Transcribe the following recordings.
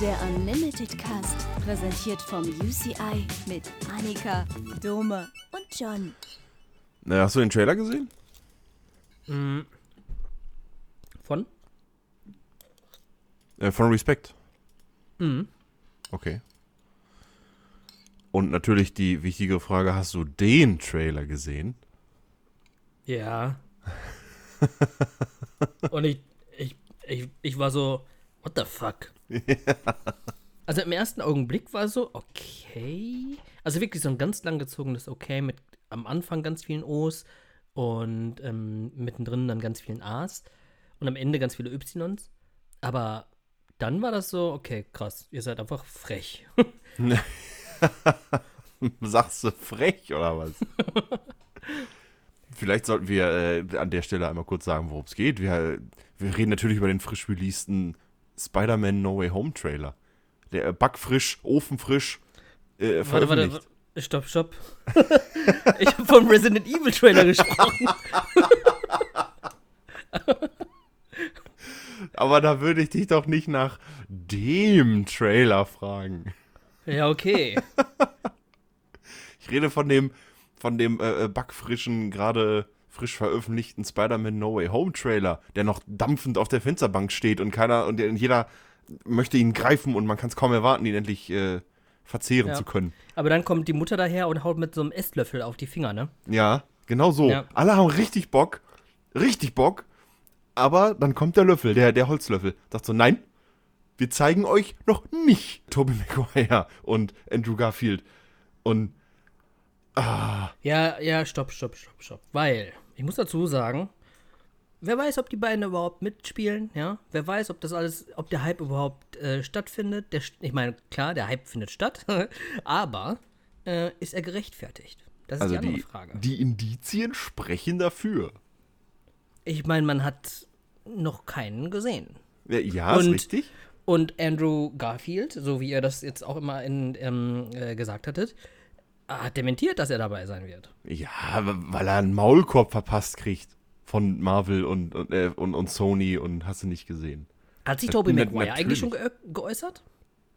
Der Unlimited Cast, präsentiert vom UCI mit Annika, Dome und John. Na, hast du den Trailer gesehen? Von? Äh, von Respect. Mhm. Okay. Und natürlich die wichtige Frage, hast du den Trailer gesehen? Ja. Und ich, ich, ich, ich war so, what the fuck? Also im ersten Augenblick war so, okay. Also wirklich so ein ganz langgezogenes Okay mit am Anfang ganz vielen O's und ähm, mittendrin dann ganz vielen A's und am Ende ganz viele Ys. Aber dann war das so, okay, krass, ihr seid einfach frech. Sagst du frech oder was? Vielleicht sollten wir äh, an der Stelle einmal kurz sagen, worum es geht. Wir, wir reden natürlich über den frisch releasten Spider-Man No Way Home Trailer. Der äh, backfrisch, ofenfrisch äh, Warte, warte, warte. Stopp, stopp. ich habe vom Resident Evil Trailer gesprochen. Aber da würde ich dich doch nicht nach dem Trailer fragen. Ja, okay. Ich rede von dem, von dem äh, äh, backfrischen, gerade frisch veröffentlichten Spider-Man No Way Home Trailer, der noch dampfend auf der Fensterbank steht und keiner und der- jeder möchte ihn greifen und man kann es kaum erwarten, ihn endlich äh, verzehren Ja. zu können. Aber dann kommt die Mutter daher und haut mit so einem Esslöffel auf die Finger, ne? Ja, genau so. Ja. Alle haben richtig Bock, richtig Bock, aber dann kommt der Löffel, der, der Holzlöffel, sagt so, nein, wir zeigen euch noch nicht Tobey Maguire und Andrew Garfield. Und Ja, ja, stopp, stopp, stopp, stopp. Weil, ich muss dazu sagen, wer weiß, ob die beiden überhaupt mitspielen, ja? Wer weiß, ob das alles, ob der Hype überhaupt äh, stattfindet. Der, ich meine, klar, der Hype findet statt, aber äh, ist er gerechtfertigt? Das ist also die andere die, Frage. die Indizien sprechen dafür. ich meine, man hat noch keinen gesehen. Ja, ja ist Und- richtig. Und Andrew Garfield, so wie ihr das jetzt auch immer in, ähm, äh, gesagt hattet, hat dementiert, dass er dabei sein wird. Ja, weil er einen Maulkorb verpasst kriegt von Marvel und, und, äh, und, und Sony und hast du nicht gesehen. Hat sich Tobey Maguire eigentlich schon ge geäußert?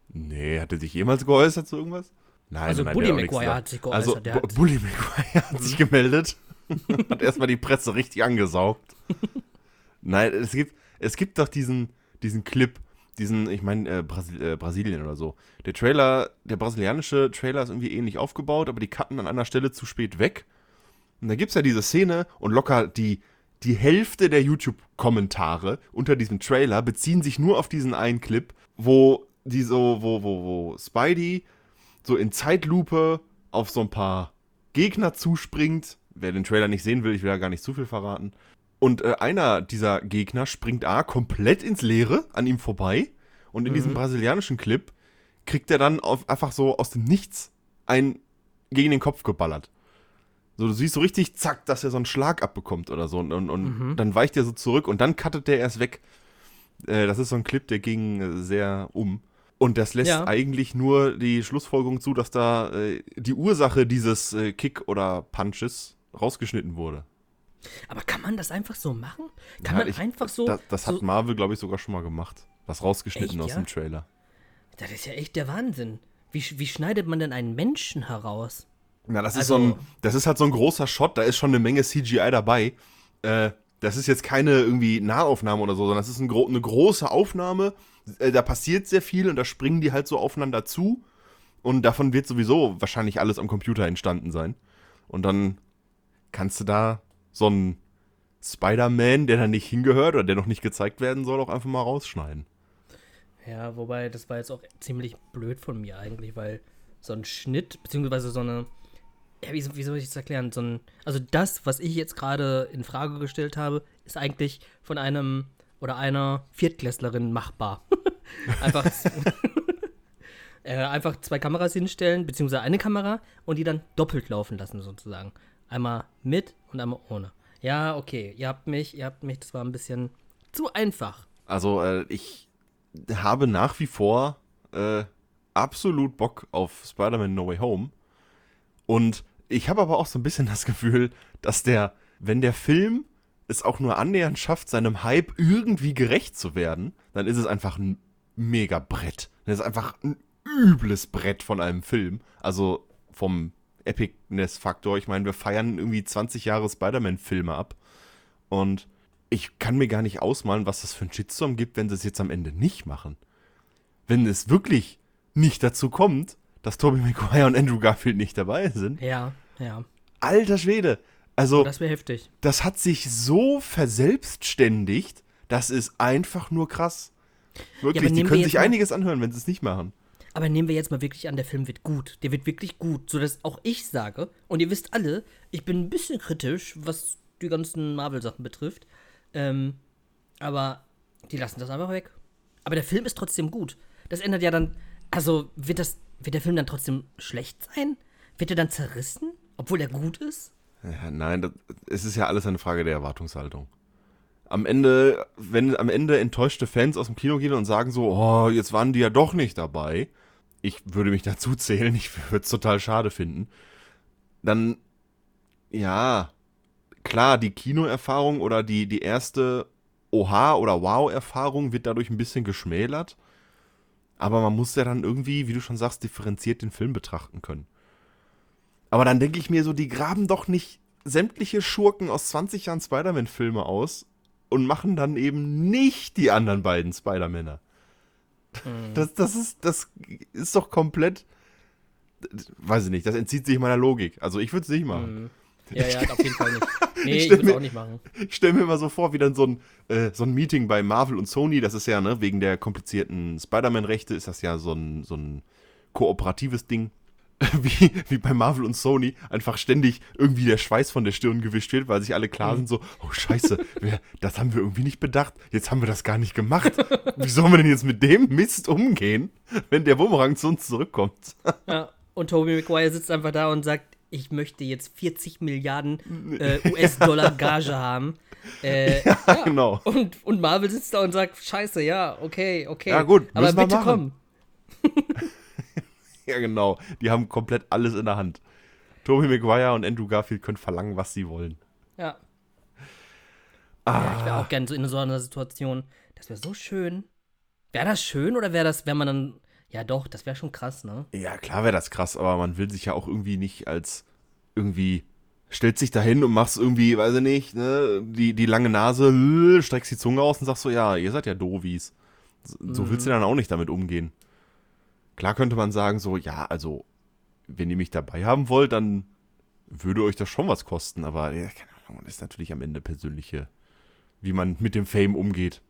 Nee, hat er sich jemals geäußert zu irgendwas? Nein, Also nein, Bully der hat sich geäußert, Also Mhm. Bully Maguire hat sich gemeldet, hat erstmal die Presse richtig angesaugt. Nein, es gibt, es gibt doch diesen, diesen Clip, diesen, ich meine, äh, Brasil äh, Brasilien oder so. Der Trailer, der brasilianische Trailer ist irgendwie ähnlich aufgebaut, aber die cutten an einer Stelle zu spät weg. Und da gibt es ja diese Szene und locker die, die Hälfte der YouTube-Kommentare unter diesem Trailer beziehen sich nur auf diesen einen Clip, wo die so, wo, wo, wo Spidey so in Zeitlupe auf so ein paar Gegner zuspringt. Wer den Trailer nicht sehen will, ich will ja gar nicht zu viel verraten. Und äh, einer dieser Gegner springt A komplett ins Leere an ihm vorbei. Und in diesem brasilianischen Clip kriegt er dann auf, einfach so aus dem Nichts einen gegen den Kopf geballert. So, du siehst so richtig, zack, dass er so einen Schlag abbekommt oder so. Und, und, und dann weicht er so zurück und dann cuttet der erst weg. Äh, das ist so ein Clip, der ging äh, sehr um. Und das lässt Ja. eigentlich nur die Schlussfolgerung zu, dass da äh, die Ursache dieses äh, Kick oder Punches rausgeschnitten wurde. Aber kann man das einfach so machen? Kann Ja, man ich- einfach so. Das, das hat so, Marvel, glaube ich, sogar schon mal gemacht. Was rausgeschnitten Echt, aus ja? dem Trailer. Das ist ja echt der Wahnsinn. Wie, wie schneidet man denn einen Menschen heraus? Na, das ist Also- so ein, das ist halt so ein großer Shot, da ist schon eine Menge CGI dabei. Äh, das ist jetzt keine irgendwie Nahaufnahme oder so, sondern das ist ein gro eine große Aufnahme. Äh, da passiert sehr viel und da springen die halt so aufeinander zu. Und davon wird sowieso wahrscheinlich alles am Computer entstanden sein. Und dann kannst du da so einen Spider-Man, der da nicht hingehört oder der noch nicht gezeigt werden soll, auch einfach mal rausschneiden. Ja, wobei, das war jetzt auch ziemlich blöd von mir eigentlich, weil so ein Schnitt, beziehungsweise so eine. Ja, wie, wie soll ich das erklären? So ein, also das, was ich jetzt gerade in Frage gestellt habe, ist eigentlich von einem oder einer Viertklässlerin machbar. einfach, äh, einfach zwei Kameras hinstellen, beziehungsweise eine Kamera und die dann doppelt laufen lassen, sozusagen. Einmal mit und einmal ohne. Ja, okay, ihr habt mich, ihr habt mich, das war ein bisschen zu einfach. Also, äh, ich habe nach wie vor äh, absolut Bock auf Spider-Man No Way Home. Und ich habe aber auch so ein bisschen das Gefühl, dass der, wenn der Film es auch nur annähernd schafft, seinem Hype irgendwie gerecht zu werden, dann ist es einfach ein mega Brett. Das ist einfach ein übles Brett von einem Film. Also vom Epicness-Faktor. Ich meine, wir feiern irgendwie 20 Jahre Spider-Man-Filme ab. Und ich kann mir gar nicht ausmalen, was das für ein Shitstorm gibt, wenn sie es jetzt am Ende nicht machen. Wenn es wirklich nicht dazu kommt, dass Tobey Maguire und Andrew Garfield nicht dabei sind. Ja, ja. Alter Schwede. Also, Das wäre heftig. das hat sich so verselbstständigt, das ist einfach nur krass. Wirklich, die nehmen wir können jetzt sich mal- einiges anhören, wenn sie es nicht machen. Aber nehmen wir jetzt mal wirklich an, der Film wird gut. Der wird wirklich gut, sodass auch ich sage, und ihr wisst alle, ich bin ein bisschen kritisch, was die ganzen Marvel-Sachen betrifft. Ähm, aber die lassen das einfach weg. Aber der Film ist trotzdem gut. Das ändert ja dann. Also, wird, das, wird der Film dann trotzdem schlecht sein? Wird er dann zerrissen? Obwohl er gut ist? Ja, nein, das, es ist ja alles eine Frage der Erwartungshaltung. Am Ende, wenn am Ende enttäuschte Fans aus dem Kino gehen und sagen so, oh, jetzt waren die ja doch nicht dabei, ich würde mich dazu zählen, ich würde es total schade finden, dann, ja, klar, die Kinoerfahrung oder die, die erste Oha- oder Wow-Erfahrung wird dadurch ein bisschen geschmälert, aber man muss ja dann irgendwie, wie du schon sagst, differenziert den Film betrachten können. Aber dann denke ich mir so, die graben doch nicht sämtliche Schurken aus 20 Jahren Spider-Man-Filme aus und machen dann eben nicht die anderen beiden Spider-Männer. Das, das, ist, das ist doch komplett. Weiß ich nicht, das entzieht sich meiner Logik. Also ich würde es nicht machen. Mhm. Ja, ja, auf jeden Fall nicht. Nee, Ich ich, würde es auch nicht machen. Ich stelle mir immer so vor, wie dann so ein, äh, so ein Meeting bei Marvel und Sony, das ist ja, ne, wegen der komplizierten Spider-Man-Rechte, ist das ja so ein, so ein kooperatives Ding. Wie, wie bei Marvel und Sony einfach ständig irgendwie der Schweiß von der Stirn gewischt wird, weil sich alle klar sind, so, oh scheiße, wir, das haben wir irgendwie nicht bedacht, jetzt haben wir das gar nicht gemacht. Wie sollen wir denn jetzt mit dem Mist umgehen, wenn der Bumerang zu uns zurückkommt? Ja, und Tobey Maguire sitzt einfach da und sagt, ich möchte jetzt 40 Milliarden äh, US-Dollar Gage haben. Äh, ja. genau. Und, und Marvel sitzt da und sagt, scheiße, ja, okay, okay. Ja, gut, aber bitte machen. komm. Ja, genau. Die haben komplett alles in der Hand. Tobey Maguire und Andrew Garfield können verlangen, was sie wollen. Ja. Ah. ja ich wäre auch gerne so in so einer Situation. Das wäre so schön. Wäre das schön oder wäre das, wenn man dann. Ja, doch, das wäre schon krass, ne? Ja, klar wäre das krass, aber man will sich ja auch irgendwie nicht als irgendwie stellt sich dahin und machst irgendwie, weiß ich nicht, ne, die, die lange Nase, streckst die Zunge aus und sagst so, ja, ihr seid ja Dovis. So, so willst du dann auch nicht damit umgehen. Klar könnte man sagen so, ja, also, wenn ihr mich dabei haben wollt, dann würde euch das schon was kosten, aber ja, keine Ahnung, das ist natürlich am Ende persönliche, wie man mit dem Fame umgeht.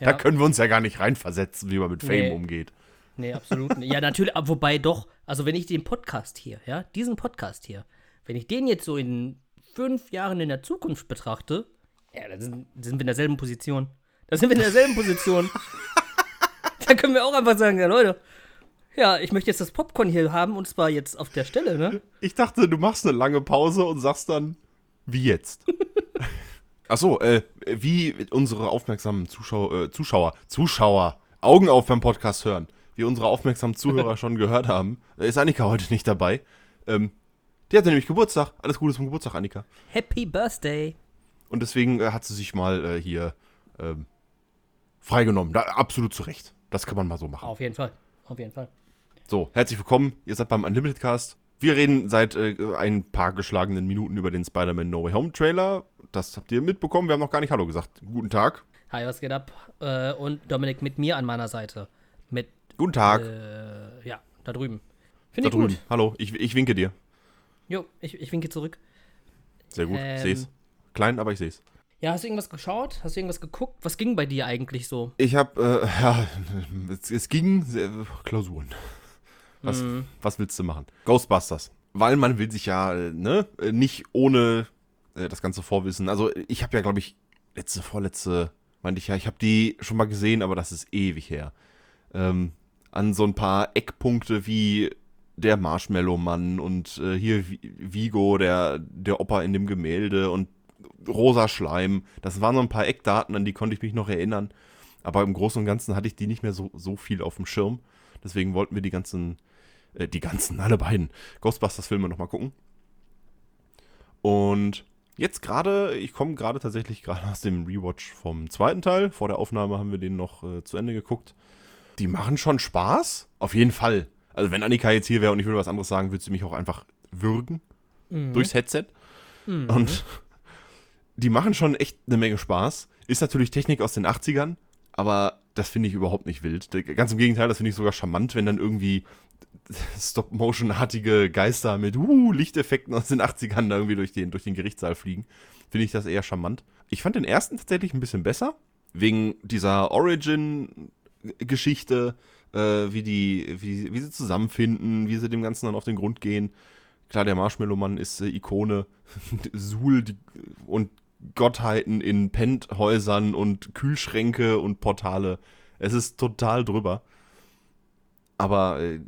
Ja. Da können wir uns ja gar nicht reinversetzen, wie man mit Fame Nee. umgeht. Nee, absolut nicht. Ja, natürlich, aber wobei doch, also wenn ich den Podcast hier, ja, diesen Podcast hier, wenn ich den jetzt so in fünf Jahren in der Zukunft betrachte, ja, dann sind, sind wir in derselben Position. Da sind wir in derselben Position. da können wir auch einfach sagen, ja, Leute, ja, ich möchte jetzt das Popcorn hier haben und zwar jetzt auf der Stelle, ne? Ich dachte, du machst eine lange Pause und sagst dann, wie jetzt? Achso, äh, wie unsere aufmerksamen Zuschauer, äh, Zuschauer, Zuschauer, Augen auf beim Podcast hören, wie unsere aufmerksamen Zuhörer schon gehört haben, äh, ist Annika heute nicht dabei. Ähm, die hatte nämlich Geburtstag. Alles Gute zum Geburtstag, Annika. Happy Birthday. Und deswegen äh, hat sie sich mal äh, hier ähm, freigenommen. Da, absolut zu Recht. Das kann man mal so machen. Auf jeden Fall. Auf jeden Fall. So, herzlich willkommen. Ihr seid beim Unlimited Cast. Wir reden seit äh, ein paar geschlagenen Minuten über den Spider-Man No Way Home Trailer. Das habt ihr mitbekommen. Wir haben noch gar nicht Hallo gesagt. Guten Tag. Hi, was geht ab? Äh, und Dominik mit mir an meiner Seite. Mit, Guten Tag. äh, ja, da drüben. da Finde ich drüben. gut. Hallo. Ich, ich winke dir. Jo, ich, ich winke zurück. Sehr gut. Ähm. Ich seh's. Klein, aber ich seh's. Ja, hast du irgendwas geschaut? Hast du irgendwas geguckt? Was ging bei dir eigentlich so? Ich hab, äh, ja, es, es ging sehr, Klausuren. Was, Mhm. was willst du machen? Ghostbusters. Weil man will sich ja, äh, ne, äh, nicht ohne äh, das ganze Vorwissen. Also ich habe ja, glaube ich, letzte, vorletzte, meinte ich ja, ich habe die schon mal gesehen, aber das ist ewig her. Ähm, an so ein paar Eckpunkte wie der Marshmallow-Mann und äh, hier Vi- Vigo, der, der Opa in dem Gemälde und rosa Schleim. Das waren so ein paar Eckdaten, an die konnte ich mich noch erinnern. Aber im Großen und Ganzen hatte ich die nicht mehr so, so viel auf dem Schirm. Deswegen wollten wir die ganzen, äh, die ganzen, alle beiden Ghostbusters-Filme nochmal gucken. Und Jetzt gerade, ich komme gerade tatsächlich gerade aus dem Rewatch vom zweiten Teil. Vor der Aufnahme haben wir den noch äh, zu Ende geguckt. Die machen schon Spaß. Auf jeden Fall. Also wenn Annika jetzt hier wäre und ich würde was anderes sagen, würde sie mich auch einfach würgen Mhm. durchs Headset. Und die machen schon echt eine Menge Spaß. Ist natürlich Technik aus den 80ern, aber das finde ich überhaupt nicht wild. Ganz im Gegenteil, das finde ich sogar charmant, wenn dann irgendwie Stop-Motion-artige Geister mit uh, Lichteffekten aus den 80ern da irgendwie durch den, durch den Gerichtssaal fliegen. Finde ich das eher charmant. Ich fand den ersten tatsächlich ein bisschen besser, wegen dieser Origin-Geschichte, äh, wie, die, wie, wie sie zusammenfinden, wie sie dem Ganzen dann auf den Grund gehen. Klar, der Marshmallow-Mann ist äh, Ikone. Suhl und Gottheiten in Penthäusern und Kühlschränke und Portale. Es ist total drüber. Aber äh,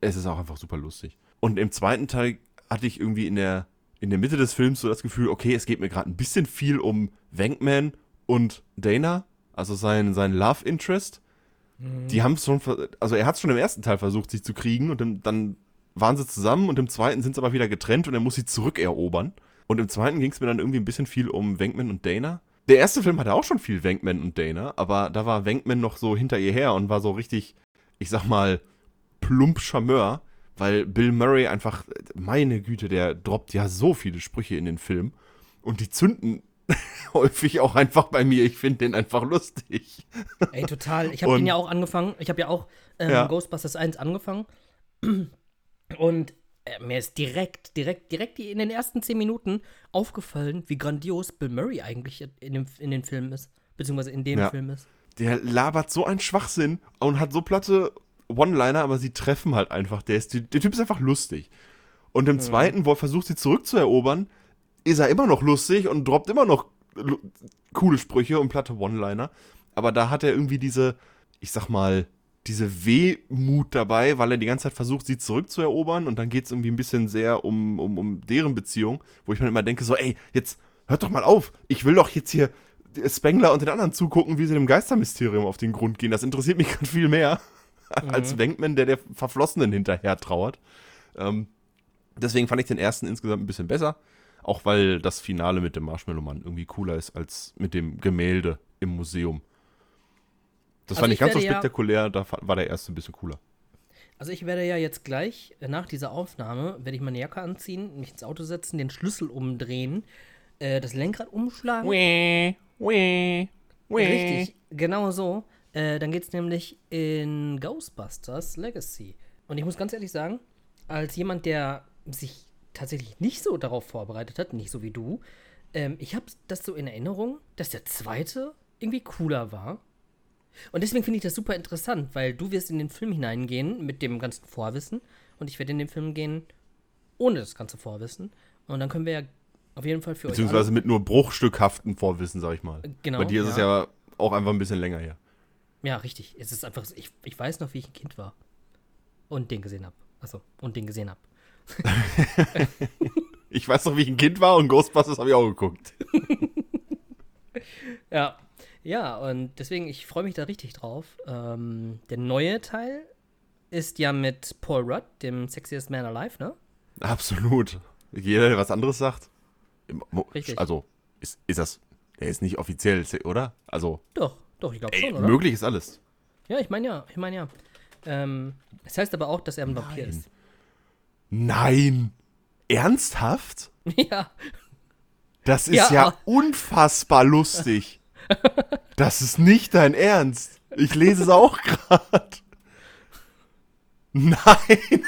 es ist auch einfach super lustig. Und im zweiten Teil hatte ich irgendwie in der, in der Mitte des Films so das Gefühl, okay, es geht mir gerade ein bisschen viel um Wankman und Dana, also sein, sein Love Interest. Die haben es schon, also er hat es schon im ersten Teil versucht, sie zu kriegen und dann waren sie zusammen und im zweiten sind sie aber wieder getrennt und er muss sie zurückerobern. Und im zweiten ging es mir dann irgendwie ein bisschen viel um Wankman und Dana. Der erste Film hatte auch schon viel Wankman und Dana, aber da war Wankman noch so hinter ihr her und war so richtig, ich sag mal, plump Charmeur, weil Bill Murray einfach, meine Güte, der droppt ja so viele Sprüche in den Film und die zünden häufig auch einfach bei mir. Ich finde den einfach lustig. Ey, total. Ich habe den ja auch angefangen. Ich habe ja auch ähm, Ja. Ghostbusters 1 angefangen. Und mir ist direkt, direkt, direkt in den ersten 10 Minuten aufgefallen, wie grandios Bill Murray eigentlich in dem, in den Film ist. Beziehungsweise in dem Ja. Film ist. Der labert so einen Schwachsinn und hat so platte One-Liner, aber sie treffen halt einfach. Der, ist, der Typ ist einfach lustig. Und im zweiten, wo er versucht, sie zurückzuerobern, ist er immer noch lustig und droppt immer noch coole Sprüche und platte One-Liner. Aber da hat er irgendwie diese, ich sag mal, diese Wehmut dabei, weil er die ganze Zeit versucht, sie zurückzuerobern und dann geht es irgendwie ein bisschen sehr um, um, um deren Beziehung, wo ich mir immer denke, so, ey, jetzt hört doch mal auf, ich will doch jetzt hier Spengler und den anderen zugucken, wie sie dem Geistermysterium auf den Grund gehen. Das interessiert mich gerade viel mehr als Wenkman, der der Verflossenen hinterher trauert. Ähm, deswegen fand ich den ersten insgesamt ein bisschen besser, auch weil das Finale mit dem Marshmallow-Mann irgendwie cooler ist als mit dem Gemälde im Museum. Das Also fand ich ich ganz so werde ja- spektakulär, da war der erste ein bisschen cooler. Also ich werde ja jetzt gleich, äh, nach dieser Aufnahme, werde ich meine Jacke anziehen, mich ins Auto setzen, den Schlüssel umdrehen, äh, das Lenkrad umschlagen. Richtig, genau so. Äh, dann geht es nämlich in Ghostbusters Legacy. Und ich muss ganz ehrlich sagen, als jemand, der sich tatsächlich nicht so darauf vorbereitet hat, nicht so wie du, ähm, ich habe das so in Erinnerung, dass der zweite irgendwie cooler war. Und deswegen finde ich das super interessant, weil du wirst in den Film hineingehen mit dem ganzen Vorwissen und ich werde in den Film gehen ohne das ganze Vorwissen. Und dann können wir ja auf jeden Fall für euch Beziehungsweise mit nur bruchstückhaften Vorwissen, sag ich mal. Genau, Bei dir ist es ja. ja auch einfach ein bisschen länger her. Ja, richtig. Es ist einfach, ich, ich weiß noch, wie ich ein Kind war. Und den gesehen habe. Achso, und den gesehen habe. Ich weiß noch, wie ich ein Kind war und Ghostbusters habe ich auch geguckt. Ja. Ja, und deswegen, ich freue mich da richtig drauf. Ähm, der neue Teil ist ja mit Paul Rudd, dem Sexiest Man Alive, ne? Absolut. Jeder, der was anderes sagt. Richtig. Also, ist, ist das. Der ist nicht offiziell, oder? Also, Doch, doch, ich glaube schon, oder? möglich ist alles. Ja, ich meine ja, ich meine ja. Ähm, das heißt aber auch, dass er ein Vampir Nein. ist. Nein. Ernsthaft? ja. Das ist Ja. ja, unfassbar lustig. Das ist nicht dein Ernst. Ich lese es auch gerade. Nein.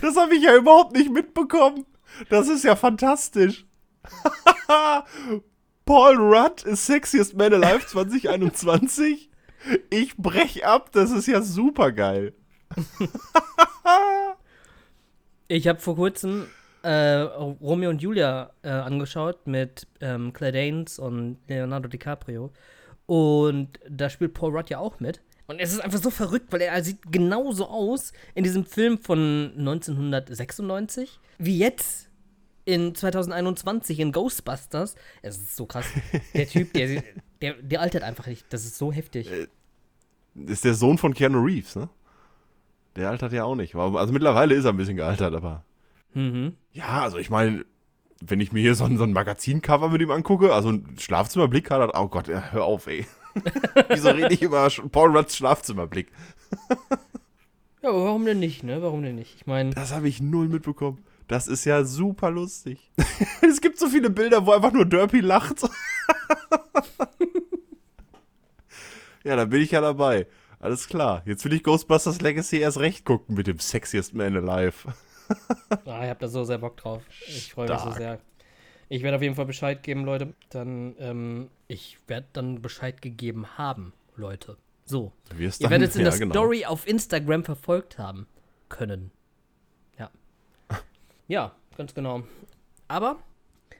Das habe ich ja überhaupt nicht mitbekommen. Das ist ja fantastisch. Paul Rudd ist Sexiest Man Alive 2021. Ich brech ab, das ist ja super geil. Ich habe vor kurzem äh, Romeo und Julia äh, angeschaut mit ähm, Claire Danes und Leonardo DiCaprio. Und da spielt Paul Rudd ja auch mit. Und es ist einfach so verrückt, weil er sieht genauso aus in diesem Film von 1996 wie jetzt in 2021 in Ghostbusters. Es ist so krass. Der Typ, der, der, der altert einfach nicht. Das ist so heftig. ist der Sohn von Keanu Reeves, ne? Der altert ja auch nicht. Also mittlerweile ist er ein bisschen gealtert, aber. Mhm. Ja, also ich meine, wenn ich mir hier so ein, so ein Magazincover mit ihm angucke, also ein Schlafzimmerblick hat er, oh Gott, ja, hör auf, ey. Wieso rede ich über Paul Rudds Schlafzimmerblick? Ja, aber warum denn nicht, ne? Warum denn nicht? Ich meine, Das habe ich null mitbekommen. Das ist ja super lustig. es gibt so viele Bilder, wo einfach nur Derpy lacht. ja, da bin ich ja dabei. Alles klar. Jetzt will ich Ghostbusters Legacy erst recht gucken mit dem Sexiest Man Alive. ah, ich hab da so sehr Bock drauf. Ich freue mich so sehr. Ich werde auf jeden Fall Bescheid geben, Leute. Dann, ähm, ich werde dann Bescheid gegeben haben, Leute. So. Ihr werdet es in ja, der genau. Story auf Instagram verfolgt haben können. Ja. Ja, ganz genau. Aber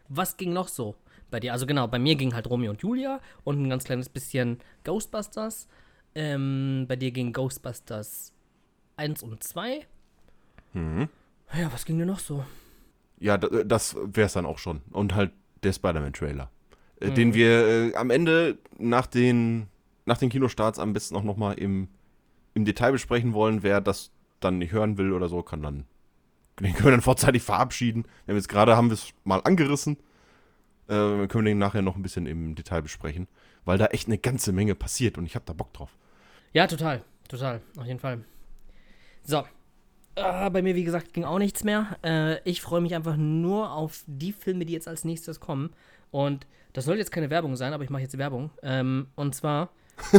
was ging noch so bei dir? Also genau, bei mir ging halt Romeo und Julia und ein ganz kleines bisschen Ghostbusters. Ähm, bei dir ging Ghostbusters 1 und 2. Mhm. Ja, was ging dir noch so? Ja, da- das wäre es dann auch schon. Und halt der Spider-Man-Trailer. Äh, Mhm. Den wir äh, am Ende nach den, nach den Kinostarts am besten auch nochmal im, im Detail besprechen wollen. Wer das dann nicht hören will oder so, kann dann. Den können wir dann vorzeitig verabschieden. Wir haben jetzt gerade, haben wir es mal angerissen. Äh, wir können den nachher noch ein bisschen im Detail besprechen. Weil da echt eine ganze Menge passiert und ich habe da Bock drauf. Ja, total. Total. Auf jeden Fall. So. Ah, bei mir, wie gesagt, ging auch nichts mehr. Äh, ich freue mich einfach nur auf die Filme, die jetzt als nächstes kommen. Und das soll jetzt keine Werbung sein, aber ich mache jetzt Werbung. Ähm, und zwar,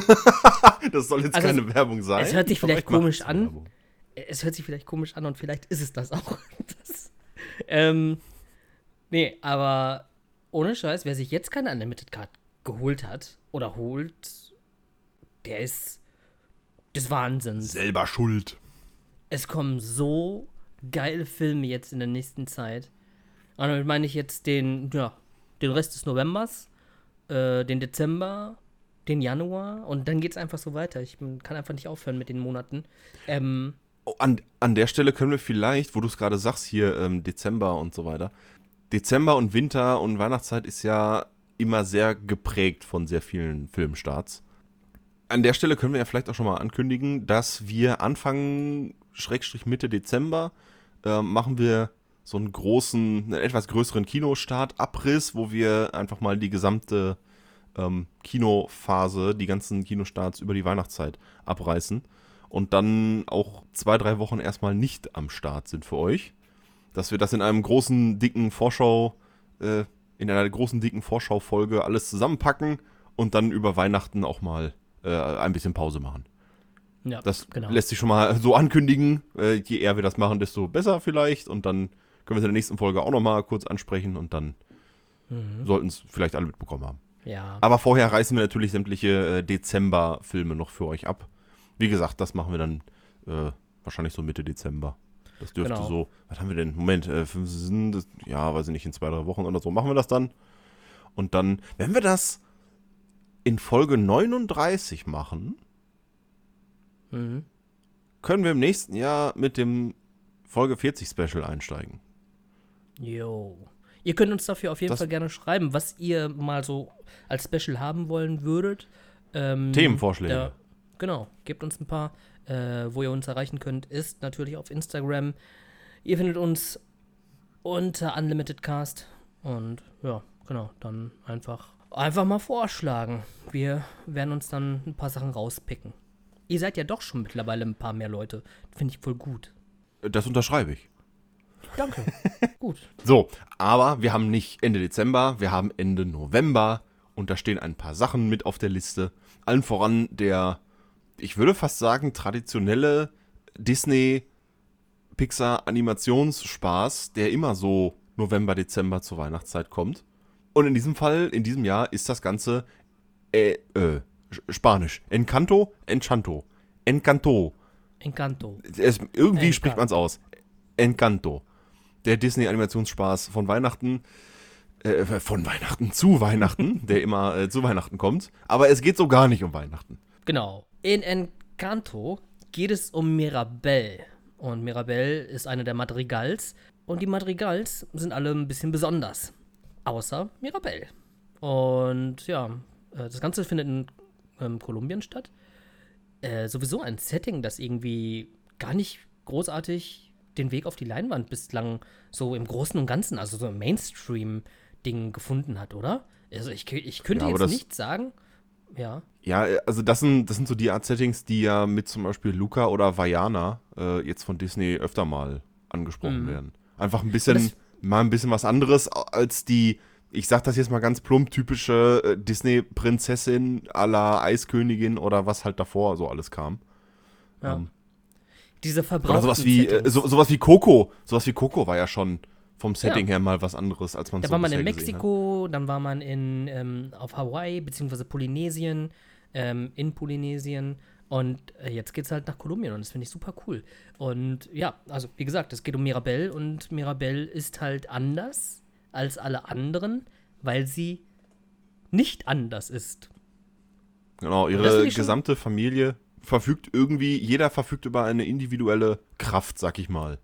Das soll jetzt Also, keine Werbung sein. es hört sich vielleicht komisch an. Werbung. es hört sich vielleicht komisch an und vielleicht ist es das auch. Das, ähm, nee, aber ohne Scheiß, wer sich jetzt keine Unlimited Card geholt hat oder holt, der ist des Wahnsinns. Selber schuld. Es kommen so geile Filme jetzt in der nächsten Zeit. Und damit meine ich jetzt den, ja, den Rest des Novembers, äh, den Dezember, den Januar und dann geht es einfach so weiter. Ich kann einfach nicht aufhören mit den Monaten. Ähm, Oh, an, an der Stelle können wir vielleicht, wo du es gerade sagst, hier ähm, Dezember und so weiter. Dezember und Winter und Weihnachtszeit ist ja immer sehr geprägt von sehr vielen Filmstarts. An der Stelle können wir ja vielleicht auch schon mal ankündigen, dass wir Anfang, Schrägstrich Mitte Dezember, äh, machen wir so einen großen, einen etwas größeren Kinostart-Abriss, wo wir einfach mal die gesamte ähm, Kinophase, die ganzen Kinostarts über die Weihnachtszeit abreißen und dann auch zwei, drei Wochen erstmal nicht am Start sind für euch. Dass wir das in einem großen, dicken Vorschau, äh, in einer großen, dicken Vorschaufolge alles zusammenpacken und dann über Weihnachten auch mal äh, ein bisschen Pause machen. Ja, Das genau. lässt sich schon mal so ankündigen. Äh, je eher wir das machen, desto besser vielleicht. Und dann können wir es in der nächsten Folge auch nochmal kurz ansprechen und dann Mhm. sollten es vielleicht alle mitbekommen haben. Ja, Aber vorher reißen wir natürlich sämtliche äh, Dezember-Filme noch für euch ab. Wie gesagt, das machen wir dann äh, wahrscheinlich so Mitte Dezember. Das dürfte Genau. so, was haben wir denn? Moment, äh, fünf, das- ja, weiß ich nicht, in zwei, drei Wochen oder so machen wir das dann. Und dann, wenn wir das in Folge 39 machen, mhm. können wir im nächsten Jahr mit dem Folge 40 Special einsteigen. Jo. Ihr könnt uns dafür auf jeden Das- Fall gerne schreiben, was ihr mal so als Special haben wollen würdet. Ähm, Themenvorschläge. Ja, genau. Gebt uns ein paar. Äh, wo ihr uns erreichen könnt, ist natürlich auf Instagram. Ihr findet uns unter UnlimitedCast. Und ja, genau. Dann einfach, einfach mal vorschlagen. Wir werden uns dann ein paar Sachen rauspicken. Ihr seid ja doch schon mittlerweile ein paar mehr Leute. Finde ich voll gut. Das unterschreibe ich. Danke. gut. So, aber wir haben nicht Ende Dezember, wir haben Ende November und da stehen ein paar Sachen mit auf der Liste. Allen voran der, ich würde fast sagen, traditionelle Disney Pixar Animationsspaß, der immer so November, Dezember zur Weihnachtszeit kommt. Und in diesem Fall, in diesem Jahr, ist das Ganze äh, äh, Spanisch. Encanto, Enchanto. Encanto. Encanto. Es, irgendwie Encanto. spricht man es aus. Encanto. Der Disney-Animationsspaß von Weihnachten. Äh, von Weihnachten zu Weihnachten, der immer äh, zu Weihnachten kommt. Aber es geht so gar nicht um Weihnachten. Genau. In Encanto geht es um Mirabelle. Und Mirabelle ist eine der Madrigals. Und die Madrigals sind alle ein bisschen besonders. Außer Mirabelle. Und ja, äh, das Ganze findet in ähm, Kolumbien statt. Äh, sowieso ein Setting, das irgendwie gar nicht großartig den Weg auf die Leinwand bislang so im Großen und Ganzen, also so im Mainstream-Ding gefunden hat, oder? Also ich, ich könnte Ja, jetzt nicht sagen, ja. Ja, äh, also das sind, das sind so die Art Settings, die ja mit zum Beispiel Luca oder Vajana äh, jetzt von Disney öfter mal angesprochen Mhm. werden. Einfach ein bisschen, mal ein bisschen was anderes als die, ich sag das jetzt mal ganz plump, typische äh, Disney-Prinzessin à la Eiskönigin oder was halt davor so alles kam. ja. Ähm, Diese Oder verbrauchten sowas wie, äh, so, sowas wie Coco. Sowas wie Coco war ja schon vom Setting Ja. her mal was anderes, als man Da so war man in. Mexiko, dann war man in, ähm, auf Hawaii, beziehungsweise Polynesien, ähm, in Polynesien. Und äh, jetzt geht's halt nach Kolumbien und das finde ich super cool. Und ja, also wie gesagt, es geht um Mirabelle und Mirabelle ist halt anders als alle anderen, weil sie nicht anders ist. Genau, ihre gesamte Familie verfügt irgendwie, jeder verfügt über eine individuelle Kraft, sag ich mal.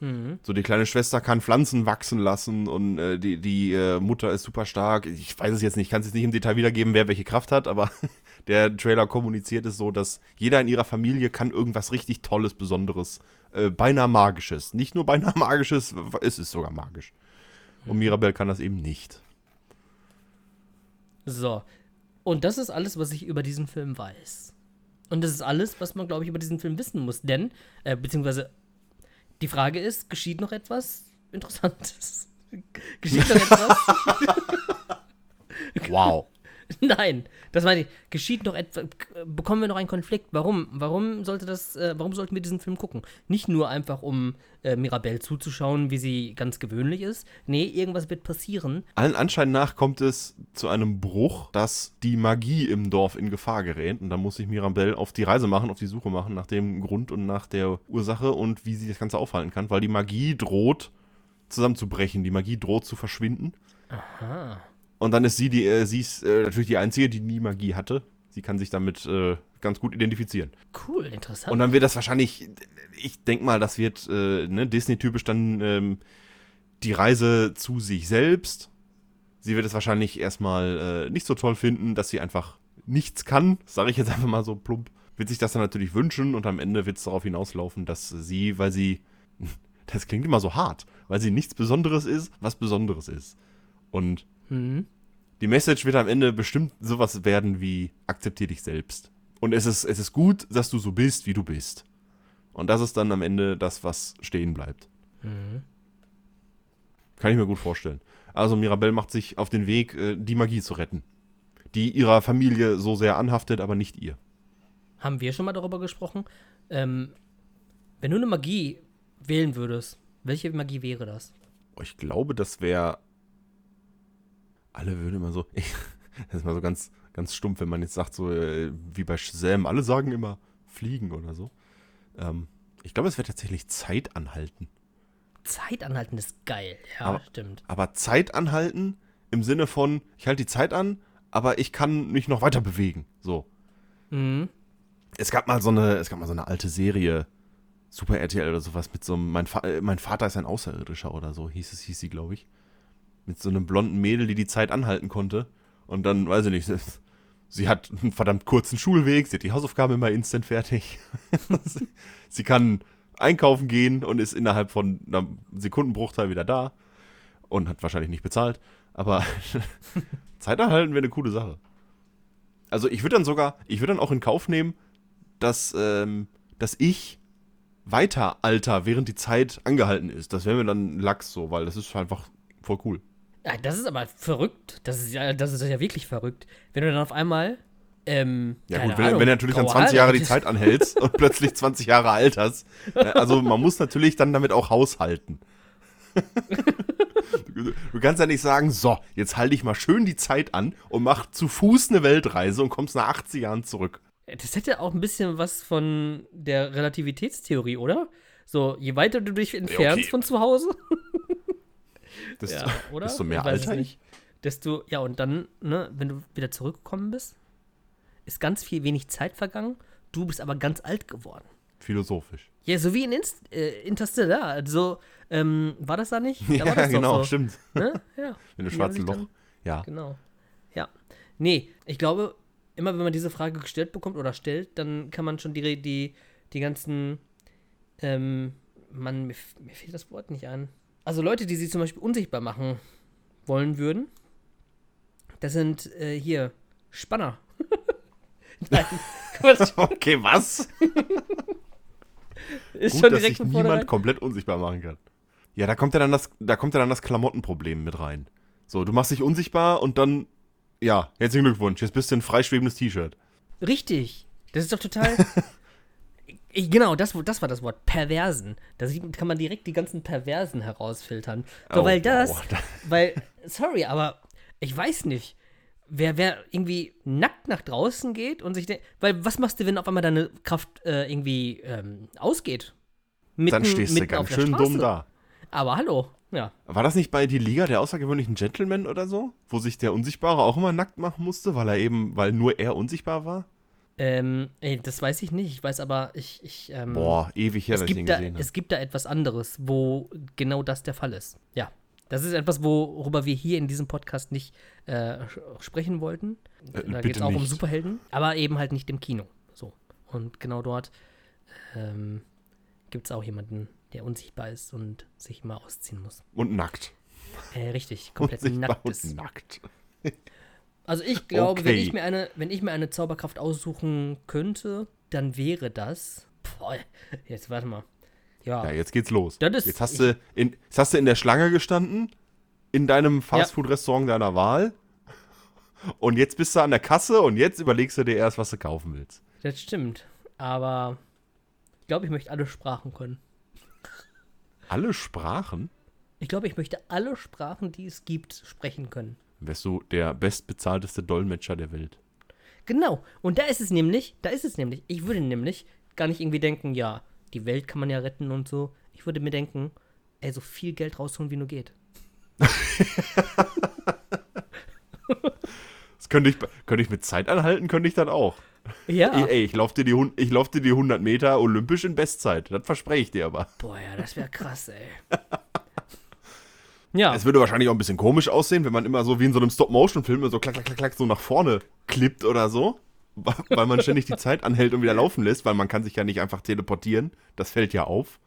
Mhm. So, die kleine Schwester kann Pflanzen wachsen lassen und äh, die, die äh, Mutter ist super stark. Ich weiß es jetzt nicht, ich kann es jetzt nicht im Detail wiedergeben, wer welche Kraft hat, aber der Trailer kommuniziert es so, dass jeder in ihrer Familie kann irgendwas richtig Tolles, Besonderes, äh, beinahe Magisches. Nicht nur beinahe Magisches, es ist sogar magisch. Und Mirabelle kann das eben nicht. So. Und das ist alles, was ich über diesen Film weiß. Und das ist alles, was man, glaube ich, über diesen Film wissen muss. Denn, äh, beziehungsweise, die Frage ist, geschieht noch etwas Interessantes? geschieht noch etwas? Wow. Nein, das meine ich. Geschieht noch etwas? Bekommen wir noch einen Konflikt? Warum? Warum sollte das? Äh, warum sollten wir diesen Film gucken? Nicht nur einfach, um äh, Mirabelle zuzuschauen, wie sie ganz gewöhnlich ist. Nee, irgendwas wird passieren. Allen Anschein nach kommt es zu einem Bruch, dass die Magie im Dorf in Gefahr gerät. Und da muss sich Mirabelle auf die Reise machen, auf die Suche machen nach dem Grund und nach der Ursache und wie sie das Ganze aufhalten kann. Weil die Magie droht zusammenzubrechen. Die Magie droht zu verschwinden. Aha. Und dann ist sie, die, äh, sie ist äh, natürlich die Einzige, die nie Magie hatte. Sie kann sich damit äh, ganz gut identifizieren. Cool, interessant. Und dann wird das wahrscheinlich, ich denke mal, das wird äh, ne, Disney-typisch dann ähm, die Reise zu sich selbst. Sie wird es wahrscheinlich erstmal äh, nicht so toll finden, dass sie einfach nichts kann, sage ich jetzt einfach mal so plump. Wird sich das dann natürlich wünschen und am Ende wird es darauf hinauslaufen, dass sie, weil sie, das klingt immer so hart, weil sie nichts Besonderes ist, was Besonderes ist. Und mhm. die Message wird am Ende bestimmt sowas werden wie akzeptier dich selbst. Und es ist, es ist gut, dass du so bist, wie du bist. Und das ist dann am Ende das, was stehen bleibt. Mhm. Kann ich mir gut vorstellen. Also Mirabelle macht sich auf den Weg, äh, die Magie zu retten. Die ihrer Familie so sehr anhaftet, aber nicht ihr. Haben wir schon mal darüber gesprochen? Ähm, wenn du eine Magie wählen würdest, welche Magie wäre das? Oh, Ich glaube, das wäre. Alle würden immer so. das ist mal so ganz, ganz stumpf, wenn man jetzt sagt, so äh, wie bei Shazam, alle sagen immer fliegen oder so. Ähm, ich glaube, es wäre tatsächlich Zeit anhalten. Zeit anhalten ist geil. Ja, Aber- stimmt. Aber Zeit anhalten im Sinne von, ich halte die Zeit an, aber ich kann mich noch weiter bewegen. So. Mhm. Es gab mal so eine, es gab mal so eine alte Serie, Super RTL oder sowas, mit so einem, mein, äh, mein Vater ist ein Außerirdischer oder so, hieß es, hieß sie, glaube ich. Mit so einem blonden Mädel, die die Zeit anhalten konnte. Und dann, weiß ich nicht, sie- hat einen verdammt kurzen Schulweg, sie hat die Hausaufgaben immer instant fertig. sie, sie kann einkaufen gehen und ist innerhalb von einem Sekundenbruchteil wieder da. Und hat wahrscheinlich nicht bezahlt. Aber Zeit anhalten wäre eine coole Sache. Also ich würde dann sogar, ich würde dann auch in Kauf nehmen, dass, ähm, dass ich weiter alter, während die Zeit angehalten ist. Das wäre mir dann Lachs so, weil das ist einfach voll cool. Ja, das ist aber verrückt. Das ist ja, das ist ja wirklich verrückt. Wenn du dann auf einmal. Ähm, Ja gut, wenn, Ahnung, wenn du natürlich dann graue 20 Jahre die. Zeit anhältst und plötzlich 20 Jahre alterst. äh, Also man muss natürlich dann damit auch haushalten. Du- Du kannst ja nicht sagen, so, jetzt halte ich mal schön die Zeit an und mach zu Fuß eine Weltreise und kommst nach 80 Jahren zurück. Das hätte auch ein bisschen was von der Relativitätstheorie, oder? So, je weiter du dich entfernst okay. von zu Hause, Desto, ja, oder? desto mehr alter ich. desto, ja, und dann, ne, wenn du wieder zurückgekommen bist, ist ganz viel wenig Zeit vergangen. Du bist aber ganz alt geworden. Philosophisch. Ja, so wie in Inst äh, Interstellar. Also, ähm, war das da nicht? Da Ja, das genau, so, stimmt. Ne? Ja. In Die schwarzen Loch. Ja. Genau. Ja. Nee, ich glaube, immer wenn man diese Frage gestellt bekommt oder stellt, dann kann man schon die, die, die ganzen, ähm, Mann, mir, mir fehlt das Wort nicht ein. Also Leute, die sie zum Beispiel unsichtbar machen wollen würden, das sind äh, hier Spanner. Nein, Okay, was? ist Gut, schon dass direkt sich von niemand komplett unsichtbar machen kann. Ja, da kommt ja dann das, da kommt ja dann das Klamottenproblem mit rein. So, du machst dich unsichtbar und dann, ja, herzlichen Glückwunsch, jetzt bist du ein freischwebendes T-Shirt. Richtig. Das ist doch total. Genau, das, das war das Wort. Perversen. Da sieht, kann man direkt die ganzen Perversen herausfiltern. So, Oh, weil das. wow, Weil, sorry, aber ich weiß nicht. Wer, wer irgendwie nackt nach draußen geht und sich denkt. Weil, was machst du, wenn auf einmal deine Kraft äh, irgendwie ähm, ausgeht? Mitten, Dann stehst du ganz schön Straße. dumm da. Aber hallo, ja. War das nicht bei Die Liga der außergewöhnlichen Gentlemen oder so? Wo sich der Unsichtbare auch immer nackt machen musste, weil er eben, weil nur er unsichtbar war? Ähm, ey, das weiß ich nicht. Ich weiß aber, ich. ich ähm, Boah, ewig her, es dass ich den gibt, da, gesehen habe. es gibt da etwas anderes, wo genau das der Fall ist. Ja. Das ist etwas, worüber wir hier in diesem Podcast nicht äh, sprechen wollten. Äh, da geht es auch um nicht. Superhelden, aber eben halt nicht im Kino. So. Und genau dort ähm, gibt es auch jemanden, der unsichtbar ist und sich mal ausziehen muss. Und nackt. Äh, richtig, komplett Unsichtbar nackt und ist. nackt. Also ich glaube, wenn Okay. ich mir eine, wenn ich mir eine Zauberkraft aussuchen könnte, dann wäre das. Boah, jetzt warte mal. Ja, Ja, jetzt geht's los. Ist- jetzt, hast du in, jetzt hast du in der Schlange gestanden, in deinem Fastfood-Restaurant deiner Wahl. Und jetzt bist du an der Kasse und jetzt überlegst du dir erst, was du kaufen willst. das stimmt. Aber ich glaube, ich möchte alle Sprachen können. Alle Sprachen? Ich glaube, ich möchte alle Sprachen, die es gibt, sprechen können. Wärst du der bestbezahlteste Dolmetscher der Welt. Genau. Und da ist es nämlich, da ist es nämlich. Ich würde nämlich gar nicht irgendwie denken, ja, die Welt kann man ja retten und so. Ich würde mir denken, ey, so viel Geld rausholen, wie nur geht. Das könnte ich, könnte ich mit Zeit anhalten, könnte ich dann auch. Ja. Ey, ey, ich laufe dir, die hun- ich lauf dir die 100 Meter olympisch in Bestzeit. Das verspreche ich dir aber. Boah, ja, das wäre krass, ey. ja. Es würde wahrscheinlich auch ein bisschen komisch aussehen, wenn man immer so wie in so einem Stop-Motion-Film so klack, klack, klack, klack so nach vorne klippt oder so. Weil man ständig die Zeit anhält und wieder laufen lässt, weil man kann sich ja nicht einfach teleportieren. Das fällt ja auf.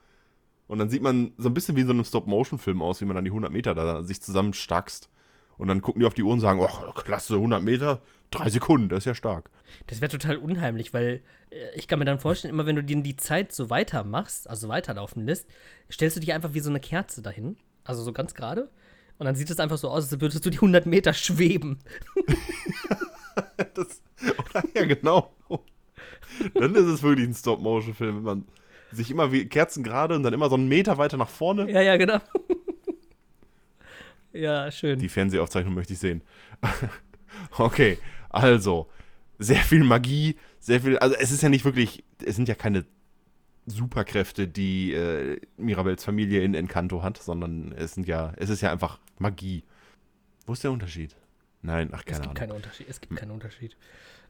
Und dann sieht man so ein bisschen wie in so einem Stop-Motion-Film aus, wie man dann die 100 Meter da sich zusammenstackst. Und dann gucken die auf die Uhr und sagen, oh, klasse, 100 Meter, drei Sekunden, das ist ja stark. Das wäre total unheimlich, weil äh, ich kann mir dann vorstellen, immer wenn du dir die Zeit so weitermachst, also weiterlaufen lässt, stellst du dich einfach wie so eine Kerze dahin, also so ganz gerade. Und dann sieht es einfach so aus, als würdest du die 100 Meter schweben. Das, oder, ja, genau. Dann ist es wirklich ein Stop-Motion-Film, wenn man sich immer wie Kerzen gerade und dann immer so einen Meter weiter nach vorne. Ja, ja, genau. ja, schön. Die Fernsehaufzeichnung möchte ich sehen. okay, also, sehr viel Magie, sehr viel, also es ist ja nicht wirklich, es sind ja keine Superkräfte, die äh, Mirabels Familie in Encanto hat, sondern es sind ja, es ist ja einfach Magie. Wo ist der Unterschied? Nein, ach, es keine gibt Ahnung. keinen Unterschied. Es gibt keinen Unterschied.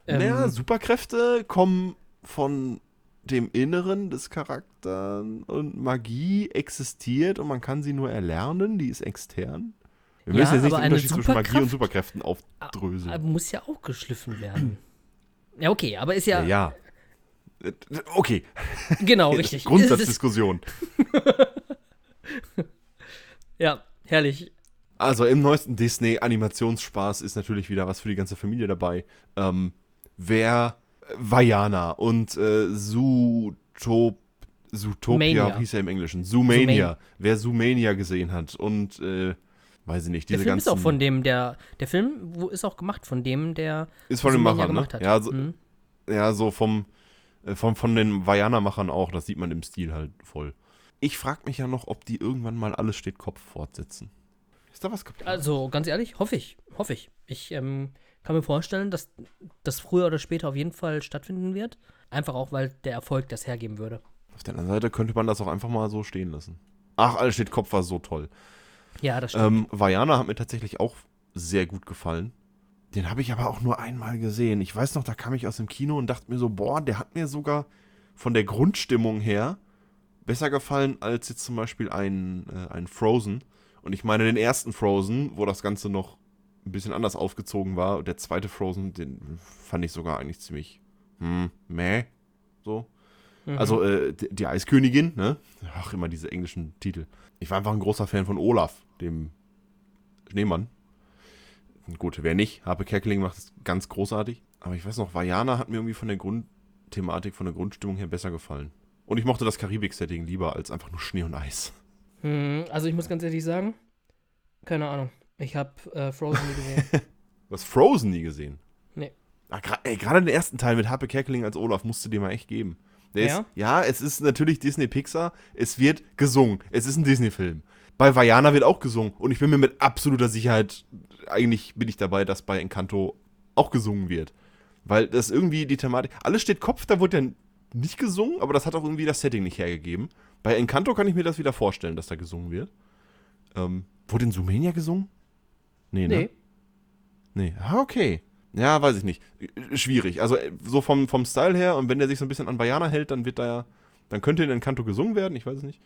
naja, Ähm, Superkräfte kommen von dem Inneren des Charakters und Magie existiert und man kann sie nur erlernen, die ist extern. Wir Ja, müssen jetzt nicht den Unterschied zwischen Magie und Superkräften aufdröseln. aber muss ja auch geschliffen werden. Ja, okay, aber ist ja, ja, ja. Okay, genau, richtig. Grundsatzdiskussion. Ja, herrlich. Also im neuesten Disney-Animationsspaß ist natürlich wieder was für die ganze Familie dabei. Ähm, wer Vajana und äh, Zootop Zootopia Mania. hieß er im Englischen. Zoomania. Zoomania. Wer Zoomania gesehen hat und äh, weiß ich nicht, Der diese Film ganzen ist auch von dem, der, der Film wo ist auch gemacht von dem, der ist von Zoomania Machern, ne? gemacht hat. Ja, so, Mhm. ja, so vom, äh, vom von den Vajana-Machern auch, das sieht man im Stil halt voll. Ich frage mich ja noch, ob die irgendwann mal alles steht Kopf fortsetzen. Ist da was geplant? Also, ganz ehrlich, hoffe ich. Hoffe ich. Ich ähm, kann mir vorstellen, dass das früher oder später auf jeden Fall stattfinden wird. Einfach auch, weil der Erfolg das hergeben würde. Auf der anderen Seite könnte man das auch einfach mal so stehen lassen. Ach, alles steht Kopf war so toll. Ja, das stimmt. Ähm, Vajana hat mir tatsächlich auch sehr gut gefallen. Den habe ich aber auch nur einmal gesehen. Ich weiß noch, da kam ich aus dem Kino und dachte mir so, boah, der hat mir sogar von der Grundstimmung her besser gefallen als jetzt zum Beispiel ein, äh, ein Frozen. Und ich meine den ersten Frozen, wo das Ganze noch ein bisschen anders aufgezogen war. Der zweite Frozen, den fand ich sogar eigentlich ziemlich, hm, meh, so. Also äh, die, die Eiskönigin, ne? Ach, immer diese englischen Titel. Ich war einfach ein großer Fan von Olaf, dem Schneemann. Gut, wer nicht? Harpe Kerkeling macht es ganz großartig. Aber ich weiß noch, Vajana hat mir irgendwie von der Grundthematik, von der Grundstimmung her besser gefallen. Und ich mochte das Karibik-Setting lieber als einfach nur Schnee und Eis. Hm, also ich muss ganz ehrlich sagen, keine Ahnung. Ich habe äh, Frozen nie gesehen. Du hast Frozen nie gesehen. Nee. Ah, ey, gerade den ersten Teil mit Harpe Kerkeling als Olaf musst du dir mal echt geben. Der Ja? Ist, ja, es ist natürlich Disney Pixar. Es wird gesungen. Es ist ein Disney-Film. Bei Vajana wird auch gesungen. Und ich bin mir mit absoluter Sicherheit, eigentlich bin ich dabei, dass bei Encanto auch gesungen wird. Weil das irgendwie die Thematik. Alles steht Kopf, da wurde ja nicht gesungen, aber das hat auch irgendwie das Setting nicht hergegeben. Bei Encanto kann ich mir das wieder vorstellen, dass da gesungen wird. Ähm, wurde in Sumenia gesungen? Nee, ne? nee. Nee, ah, okay. Ja, weiß ich nicht. Schwierig. Also äh, so vom, vom Style her und wenn der sich so ein bisschen an Bayana hält, dann wird da ja, dann könnte in Encanto gesungen werden, ich weiß es nicht.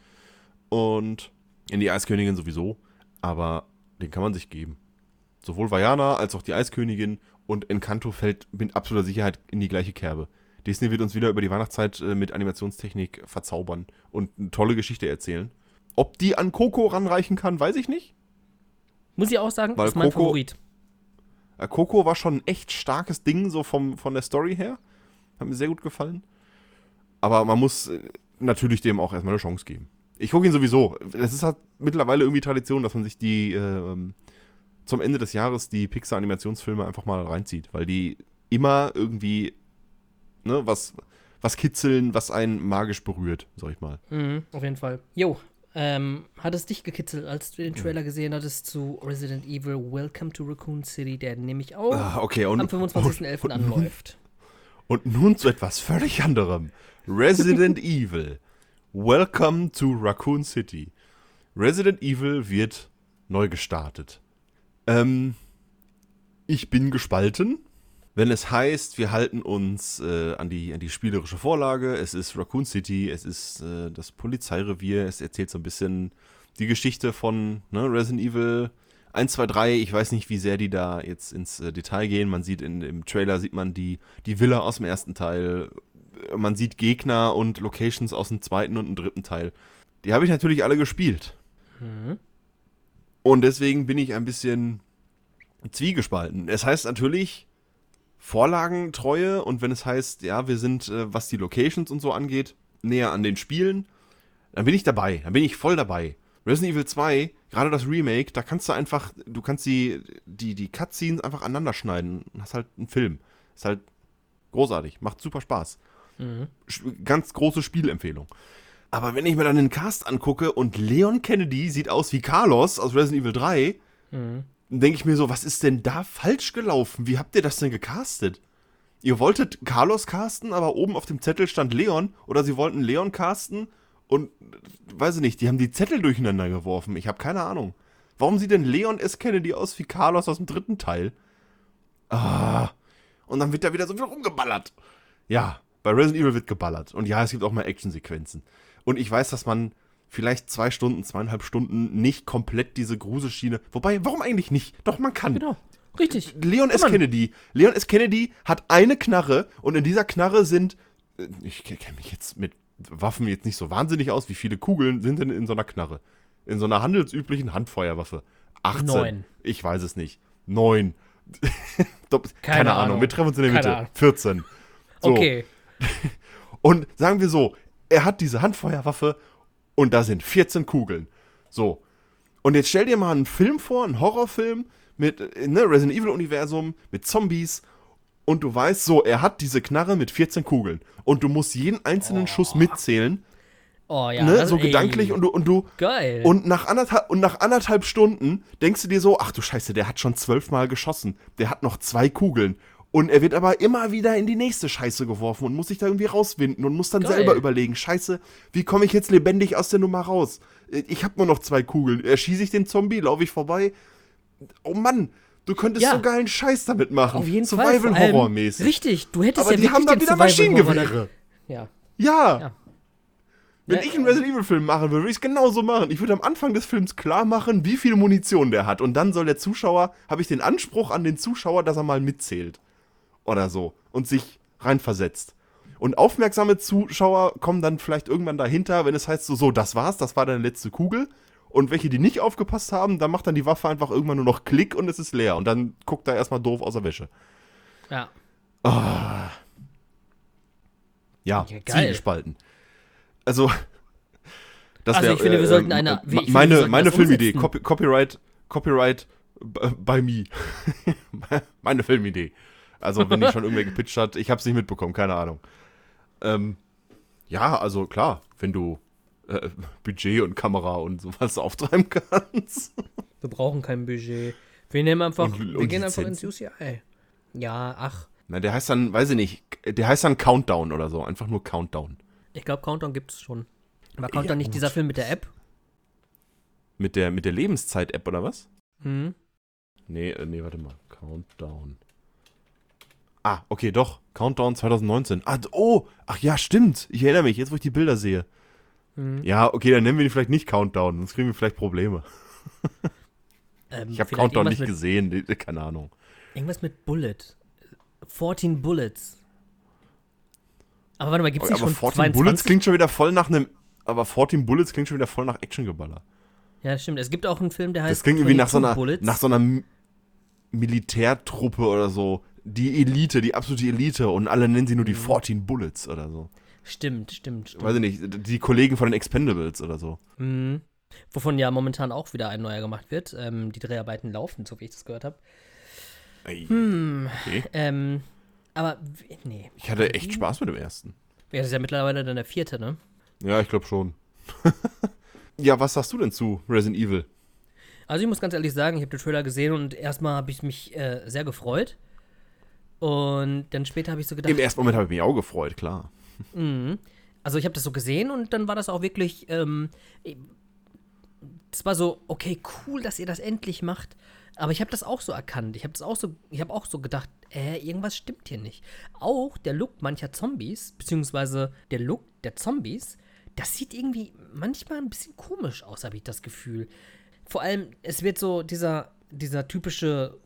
Und in die Eiskönigin sowieso, aber den kann man sich geben. Sowohl Vajana als auch die Eiskönigin und Encanto fällt mit absoluter Sicherheit in die gleiche Kerbe. Disney wird uns wieder über die Weihnachtszeit äh, mit Animationstechnik verzaubern und eine tolle Geschichte erzählen. Ob die an Coco ranreichen kann, weiß ich nicht. Muss ich auch sagen, Weil ist mein Coco- Favorit. Coco war schon ein echt starkes Ding, so vom, von der Story her. Hat mir sehr gut gefallen. Aber man muss äh, natürlich dem auch erstmal eine Chance geben. Ich gucke ihn sowieso. Es ist halt mittlerweile irgendwie Tradition, dass man sich die äh, zum Ende des Jahres die Pixar-Animationsfilme einfach mal reinzieht, weil die immer irgendwie ne, was, was kitzeln, was einen magisch berührt, sag ich mal. Mhm, auf jeden Fall. Jo, ähm, hat es dich gekitzelt, als du den Trailer gesehen hattest zu Resident Evil Welcome to Raccoon City, der nämlich auch Ah, okay, und, am 25.11. anläuft? Und nun zu etwas völlig anderem. Resident Evil. Welcome to Raccoon City. Resident Evil wird neu gestartet. Ähm, ich bin gespalten. Wenn es heißt, wir halten uns äh, an, die, an die spielerische Vorlage, es ist Raccoon City, es ist äh, das Polizeirevier, es erzählt so ein bisschen die Geschichte von ne, Resident Evil 1, 2, 3. Ich weiß nicht, wie sehr die da jetzt ins äh, Detail gehen. Man sieht in, im Trailer, sieht man die, die Villa aus dem ersten Teil. Man sieht Gegner und Locations aus dem zweiten und dem dritten Teil. Die habe ich natürlich alle gespielt. Mhm. Und deswegen bin ich ein bisschen zwiegespalten. Es heißt natürlich Vorlagentreue und wenn es heißt, ja, wir sind, äh, was die Locations und so angeht, näher an den Spielen, dann bin ich dabei. Dann bin ich voll dabei. Resident Evil 2, gerade das Remake, da kannst du einfach, du kannst die, die, die Cutscenes einfach aneinander schneiden und hast halt einen Film. Ist halt großartig, macht super Spaß. Mhm. Ganz große Spielempfehlung. Aber wenn ich mir dann den Cast angucke und Leon Kennedy sieht aus wie Carlos aus Resident Evil 3, Mhm. dann denke ich mir so, was ist denn da falsch gelaufen? Wie habt ihr das denn gecastet? Ihr wolltet Carlos casten, aber oben auf dem Zettel stand Leon oder sie wollten Leon casten und weiß ich nicht, die haben die Zettel durcheinander geworfen. Ich habe keine Ahnung. Warum sieht denn Leon S. Kennedy aus wie Carlos aus dem dritten Teil? Ah. Und dann wird da wieder so viel rumgeballert. Ja, bei Resident Evil wird geballert. Und ja, es gibt auch mal Actionsequenzen. Und ich weiß, dass man vielleicht zwei Stunden, zweieinhalb Stunden nicht komplett diese Gruselschiene. Wobei, warum eigentlich nicht? Doch, man kann. Genau, richtig. Leon S. Kennedy. Leon S. Kennedy hat eine Knarre und in dieser Knarre sind. äh, Ich kenne mich jetzt mit Waffen jetzt nicht so wahnsinnig aus. Wie viele Kugeln sind denn in so einer Knarre? In so einer handelsüblichen Handfeuerwaffe? 18. Neun. Ich weiß es nicht. Neun. Keine, Keine Ahnung. Ahnung. Wir treffen uns in der Keine Mitte. Ahnung. 14. So. Okay. Und sagen wir so, er hat diese Handfeuerwaffe und da sind 14 Kugeln. So. Und jetzt stell dir mal einen Film vor, einen Horrorfilm mit äh, ne, Resident Evil Universum, mit Zombies und du weißt so, er hat diese Knarre mit 14 Kugeln und du musst jeden einzelnen Schuss mitzählen, Oh ja. ne, so ey, gedanklich und du und du Geil. und nach anderthalb und nach anderthalb Stunden denkst du dir so, ach du Scheiße, der hat schon zwölfmal geschossen, der hat noch zwei Kugeln und er wird aber immer wieder in die nächste Scheiße geworfen und muss sich da irgendwie rauswinden und muss dann Geil. selber überlegen, Scheiße, wie komme ich jetzt lebendig aus der Nummer raus? Ich habe nur noch zwei Kugeln, erschieße ich den Zombie, laufe ich vorbei? Oh Mann, du könntest Ja. so geilen Scheiß damit machen, Auf jeden Fall. vor Survival Horror mäßig. Richtig, du hättest Aber ja die wirklich haben dann wieder Survival Maschinengewehre. Ja. Ja. Ja. Wenn Ja, ich einen. Resident Evil Film machen würde, würde ich es genauso machen. Ich würde am Anfang des Films klar machen, wie viel Munition der hat. Und dann soll der Zuschauer, habe ich den Anspruch an den Zuschauer, dass er mal mitzählt. Oder so. Und sich reinversetzt. Und aufmerksame Zuschauer kommen dann vielleicht irgendwann dahinter, wenn es heißt so, so, das war's, das war deine letzte Kugel. Und welche, die nicht aufgepasst haben, dann macht dann die Waffe einfach irgendwann nur noch Klick und es ist leer. Und dann guckt er erstmal doof aus der Wäsche. Ja. Ja, Ja, geil. Zielgespalten. Also, das Also wär, ich finde, wir äh, sollten äh, eine- ma- ich finde, meine sollten meine Filmidee. Copy, Copyright, Copyright by me. meine Filmidee. Also, wenn die schon irgendwer gepitcht hat, ich habe es nicht mitbekommen, keine Ahnung. Ähm, ja, also klar, wenn du äh, Budget und Kamera und sowas auftreiben kannst. Wir brauchen kein Budget. Wir nehmen einfach, Und- wir und gehen einfach ins. UCI. Ja, ach. Na, der heißt dann, weiß ich nicht, der heißt dann Countdown oder so, einfach nur Countdown. Ich glaube, Countdown gibt es schon. War Countdown Ja, nicht dieser Film mit der App? Mit der, mit der Lebenszeit-App oder was? Hm. Nee, äh, nee, warte mal. Countdown. Ah, okay, doch. Countdown 2019. Ah, oh, ach ja, stimmt. Ich erinnere mich, jetzt wo ich die Bilder sehe. Hm. Ja, okay, dann nennen wir ihn vielleicht nicht Countdown, sonst kriegen wir vielleicht Probleme. Ähm, Ich habe Countdown nicht mit, gesehen, die- keine Ahnung. Irgendwas mit Bullet. 14 Bullets. Aber warte mal, gibt es nicht Aber schon 14 22? Bullets klingt schon wieder voll nach einem. Aber 14 Bullets klingt schon wieder voll nach Actiongeballer. Ja, stimmt. Es gibt auch einen Film, der heißt Das klingt irgendwie nach so 22 einer, Bullets. nach so einer Militärtruppe oder so. Die Elite, die absolute Elite und alle nennen sie nur Mhm. die 14 Bullets oder so. Stimmt, stimmt, stimmt. Weiß ich nicht, die Kollegen von den Expendables oder so. Mhm. Wovon ja momentan auch wieder ein neuer gemacht wird. Ähm, die Dreharbeiten laufen, so wie ich das gehört habe. Hm. okay. Ähm, aber, nee. Ich hatte echt Spaß mit dem ersten. Ja, das ist ja mittlerweile dann der vierte, ne? Ja, ich glaube schon. ja, was sagst du denn zu Resident Evil? Also ich muss ganz ehrlich sagen, ich habe den Trailer gesehen und erstmal habe ich mich äh, sehr gefreut. Und dann später habe ich so gedacht, Im ersten Moment habe ich mich auch gefreut, klar. Mhm. Also ich habe das so gesehen und dann war das auch wirklich, ähm, es war so, okay, cool, dass ihr das endlich macht. Aber ich habe das auch so erkannt. Ich habe das auch so, ich habe auch so gedacht, äh, irgendwas stimmt hier nicht. Auch der Look mancher Zombies, beziehungsweise der Look der Zombies, das sieht irgendwie manchmal ein bisschen komisch aus, habe ich das Gefühl. Vor allem, es wird so dieser, dieser typische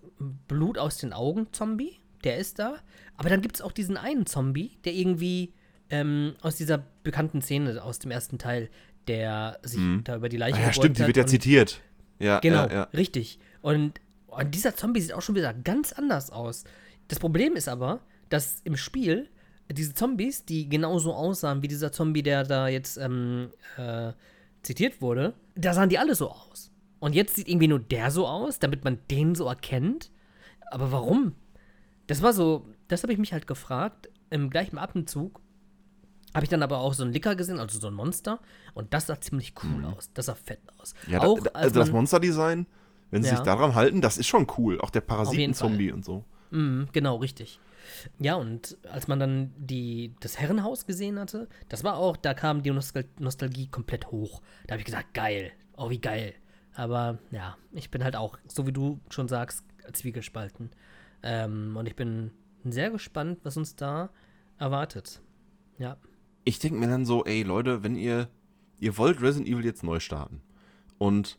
Blut aus den Augen Zombie, der ist da. Aber dann gibt es auch diesen einen Zombie, der irgendwie ähm, aus dieser bekannten Szene aus dem ersten Teil, der sich da über die Leiche Ah, ja, stimmt, die wird ja zitiert. Ja, Genau, ja, ja. richtig. Und, und dieser Zombie sieht auch schon wieder ganz anders aus. Das Problem ist aber, dass im Spiel diese Zombies, die genauso aussahen wie dieser Zombie, der da jetzt ähm, äh, zitiert wurde, da sahen die alle so aus. Und jetzt sieht irgendwie nur der so aus, damit man den so erkennt. Aber warum? Das war so, das habe ich mich halt gefragt. Im gleichen Atemzug habe ich dann aber auch so einen Licker gesehen, also so ein Monster. Und das sah ziemlich cool aus. Das sah fett aus. Mhm. Ja, da, auch da, als also das Monsterdesign, wenn sie Ja. sich daran halten, das ist schon cool. Auch der Parasiten-Zombie und so. Mhm, genau, richtig. Ja, und als man dann die, das Herrenhaus gesehen hatte, das war auch, da kam die Nostal Nostalgie komplett hoch. Da habe ich gesagt, geil, oh wie geil. Aber ja, ich bin halt auch, so wie du schon sagst, zwiegespalten. Ähm, und ich bin sehr gespannt, was uns da erwartet. Ja. Ich denke mir dann so, ey Leute, wenn ihr, ihr wollt Resident Evil jetzt neu starten und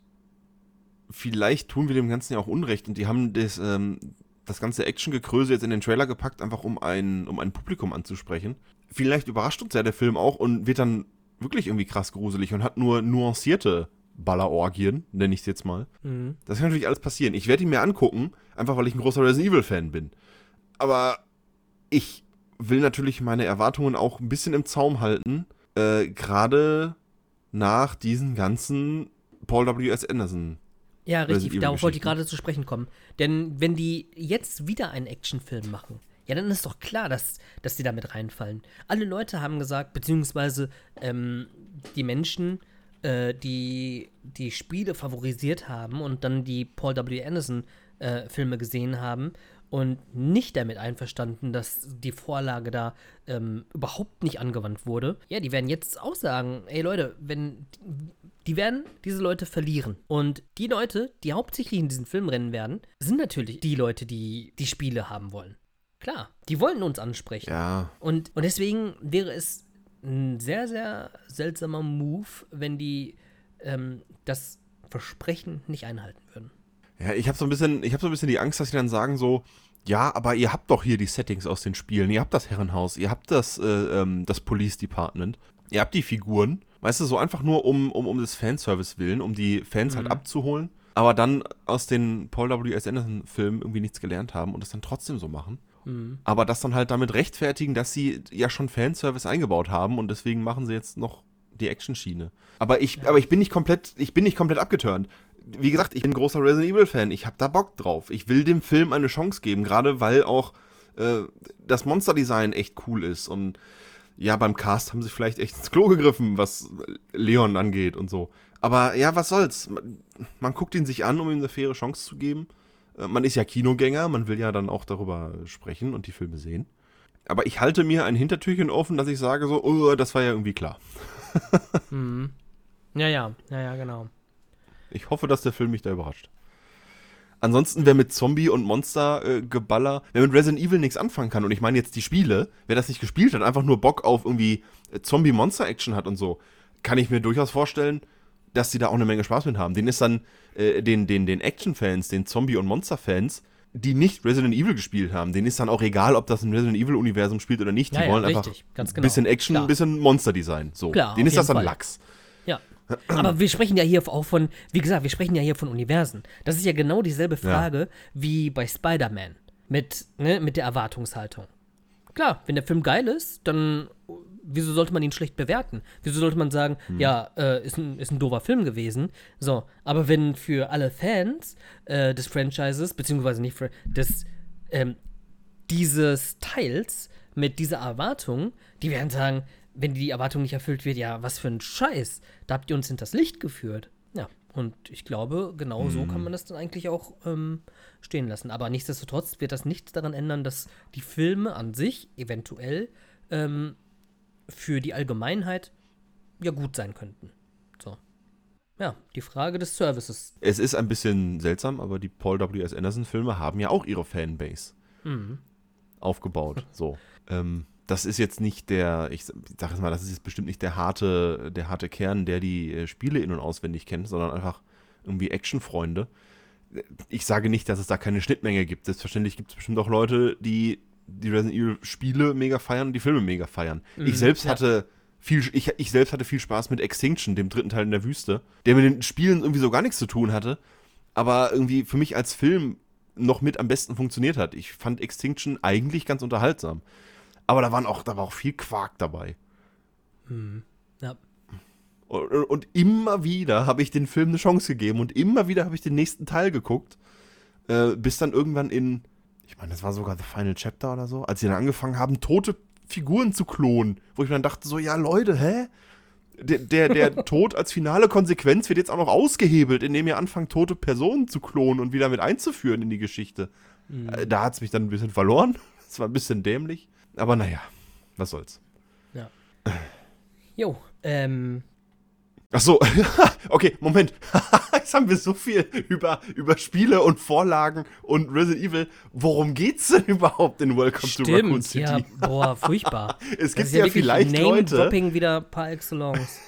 vielleicht tun wir dem Ganzen ja auch Unrecht und die haben das, ähm, das ganze Actiongekröse jetzt in den Trailer gepackt, einfach um ein, um ein Publikum anzusprechen. Vielleicht überrascht uns ja der Film auch und wird dann wirklich irgendwie krass gruselig und hat nur nuancierte Ballerorgien, nenne ich es jetzt mal. Mhm. Das kann natürlich alles passieren. Ich werde ihn mir angucken, einfach weil ich ein großer Resident Evil-Fan bin. Aber ich will natürlich meine Erwartungen auch ein bisschen im Zaum halten. Äh, Gerade nach diesen ganzen Paul W.S. Anderson. Ja, richtig. Darauf wollte ich gerade zu sprechen kommen. Denn wenn die jetzt wieder einen Actionfilm machen, ja, dann ist doch klar, dass, dass die damit reinfallen. Alle Leute haben gesagt, beziehungsweise ähm, die Menschen, äh, die die Spiele favorisiert haben und dann die Paul W. Anderson äh, Filme gesehen haben und nicht damit einverstanden, dass die Vorlage da ähm, überhaupt nicht angewandt wurde, ja, die werden jetzt auch sagen, ey Leute, wenn die werden diese Leute verlieren. Und die Leute, die hauptsächlich in diesen Film rennen werden, sind natürlich die Leute, die die Spiele haben wollen. Klar, die wollen uns ansprechen. Ja, Und, und deswegen wäre es ein sehr, sehr seltsamer Move, wenn die ähm, das Versprechen nicht einhalten würden. ja ich habe so ein bisschen, ich habe so ein bisschen die Angst, dass sie dann sagen so, Ja, aber ihr habt doch hier die Settings aus den Spielen. Ihr habt das Herrenhaus, ihr habt das, äh, ähm, das Police Department, ihr habt die Figuren. Weißt du, so einfach nur um, um, um des Fanservice willen, um die Fans halt Mhm. abzuholen. Aber dann aus den Paul W.S. Anderson-Filmen irgendwie nichts gelernt haben und es dann trotzdem so machen. Mhm. Aber das dann halt damit rechtfertigen, dass sie ja schon Fanservice eingebaut haben und deswegen machen sie jetzt noch die Action-Schiene. Aber ich, aber ich bin nicht komplett, ich bin nicht komplett abgeturnt. Wie gesagt, ich bin großer Resident Evil-Fan. Ich habe da Bock drauf. Ich will dem Film eine Chance geben, gerade weil auch äh, das Monster-Design echt cool ist. Und ja, beim Cast haben sie vielleicht echt ins Klo gegriffen, was Leon angeht und so. Aber ja, was soll's? Man, man guckt ihn sich an, um ihm eine faire Chance zu geben. Äh, Man ist ja Kinogänger, man will ja dann auch darüber sprechen und die Filme sehen. Aber ich halte mir ein Hintertürchen offen, dass ich sage so, oh, das war ja irgendwie klar. Mhm. Ja, ja, ja, ja, genau. Ich hoffe, dass der Film mich da überrascht. Ansonsten, wer mit Zombie und Monster-Geballer, wer mit Resident Evil nichts anfangen kann, und ich meine jetzt die Spiele, wer das nicht gespielt hat, einfach nur Bock auf irgendwie äh, Zombie-Monster-Action hat und so, kann ich mir durchaus vorstellen, dass die da auch eine Menge Spaß mit haben. Den ist dann, äh, den, den, den Action-Fans, den Zombie- und Monster-Fans, die nicht Resident Evil gespielt haben, denen ist dann auch egal, ob das ein Resident Evil-Universum spielt oder nicht. Die Ja, ja, wollen richtig, einfach ein genau. bisschen Action, ein bisschen Monster-Design. So. Klar, denen ist das dann Fall. Lachs. Ja. Aber wir sprechen ja hier auch von, wie gesagt, wir sprechen ja hier von Universen. Das ist ja genau dieselbe Frage wie bei Spider-Man mit, ne, mit der Erwartungshaltung. Klar, wenn der Film geil ist, dann wieso sollte man ihn schlecht bewerten? Wieso sollte man sagen, ja, äh, ist, ein, ist ein doofer Film gewesen? So, aber wenn für alle Fans äh, des Franchises, beziehungsweise nicht des, ähm, dieses Teils mit dieser Erwartung, die werden sagen, wenn die Erwartung nicht erfüllt wird, ja, was für ein Scheiß, da habt ihr uns hinters Licht geführt. Ja, und ich glaube, genau so kann man das dann eigentlich auch ähm, stehen lassen. Aber nichtsdestotrotz wird das nichts daran ändern, dass die Filme an sich eventuell ähm, für die Allgemeinheit ja gut sein könnten. So. Ja, die Frage des Services. Es ist ein bisschen seltsam, aber die Paul W.S. Anderson-Filme haben ja auch ihre Fanbase Mhm. aufgebaut. So. Ähm, das ist jetzt nicht der, ich sag jetzt mal, das ist jetzt bestimmt nicht der harte, der harte Kern, der die äh, Spiele in- und auswendig kennt, sondern einfach irgendwie Actionfreunde. Ich sage nicht, dass es da keine Schnittmenge gibt. Selbstverständlich gibt es bestimmt auch Leute, die die Resident Evil Spiele mega feiern und die Filme mega feiern. Mhm, ich selbst ja. hatte viel, ich, ich selbst hatte viel Spaß mit Extinction, dem dritten Teil in der Wüste, der mit den Spielen irgendwie so gar nichts zu tun hatte, aber irgendwie für mich als Film noch mit am besten funktioniert hat. Ich fand Extinction eigentlich ganz unterhaltsam. Aber da waren auch, da war auch viel Quark dabei. Ja. Und, und immer wieder habe ich den Film eine Chance gegeben und immer wieder habe ich den nächsten Teil geguckt, äh, bis dann irgendwann in, ich meine, das war sogar The Final Chapter oder so, als sie dann angefangen haben, tote Figuren zu klonen, wo ich mir dann dachte, so, ja Leute, hä? Der, der, der Tod als finale Konsequenz wird jetzt auch noch ausgehebelt, indem ihr anfangt, tote Personen zu klonen und wieder mit einzuführen in die Geschichte. Äh, Da hat es mich dann ein bisschen verloren. Das war ein bisschen dämlich. Aber naja, was soll's. Jo, ähm, Ach so, okay, Moment. Jetzt haben wir so viel über, über Spiele und Vorlagen und Resident Evil. Worum geht's denn überhaupt in Welcome to Raccoon stimmt. City? Ja, boah, furchtbar. es gibt ja, wirklich vielleicht Leute, Name-Dropping wieder par excellence.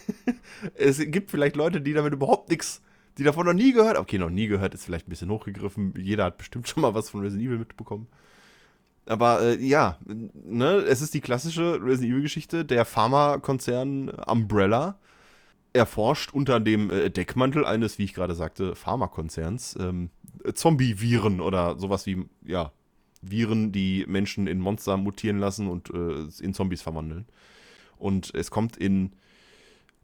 es gibt vielleicht Leute, die damit überhaupt nichts, die davon noch nie gehört. Okay, noch nie gehört, ist vielleicht ein bisschen hochgegriffen. Jeder hat bestimmt schon mal was von Resident Evil mitbekommen. Aber äh, ja, ne, es ist die klassische Resident Evil-Geschichte. Der Pharmakonzern Umbrella erforscht unter dem äh, Deckmantel eines, wie ich gerade sagte, Pharmakonzerns ähm, äh, Zombie-Viren oder sowas wie, ja, Viren, die Menschen in Monster mutieren lassen und äh, in Zombies verwandeln. Und es kommt in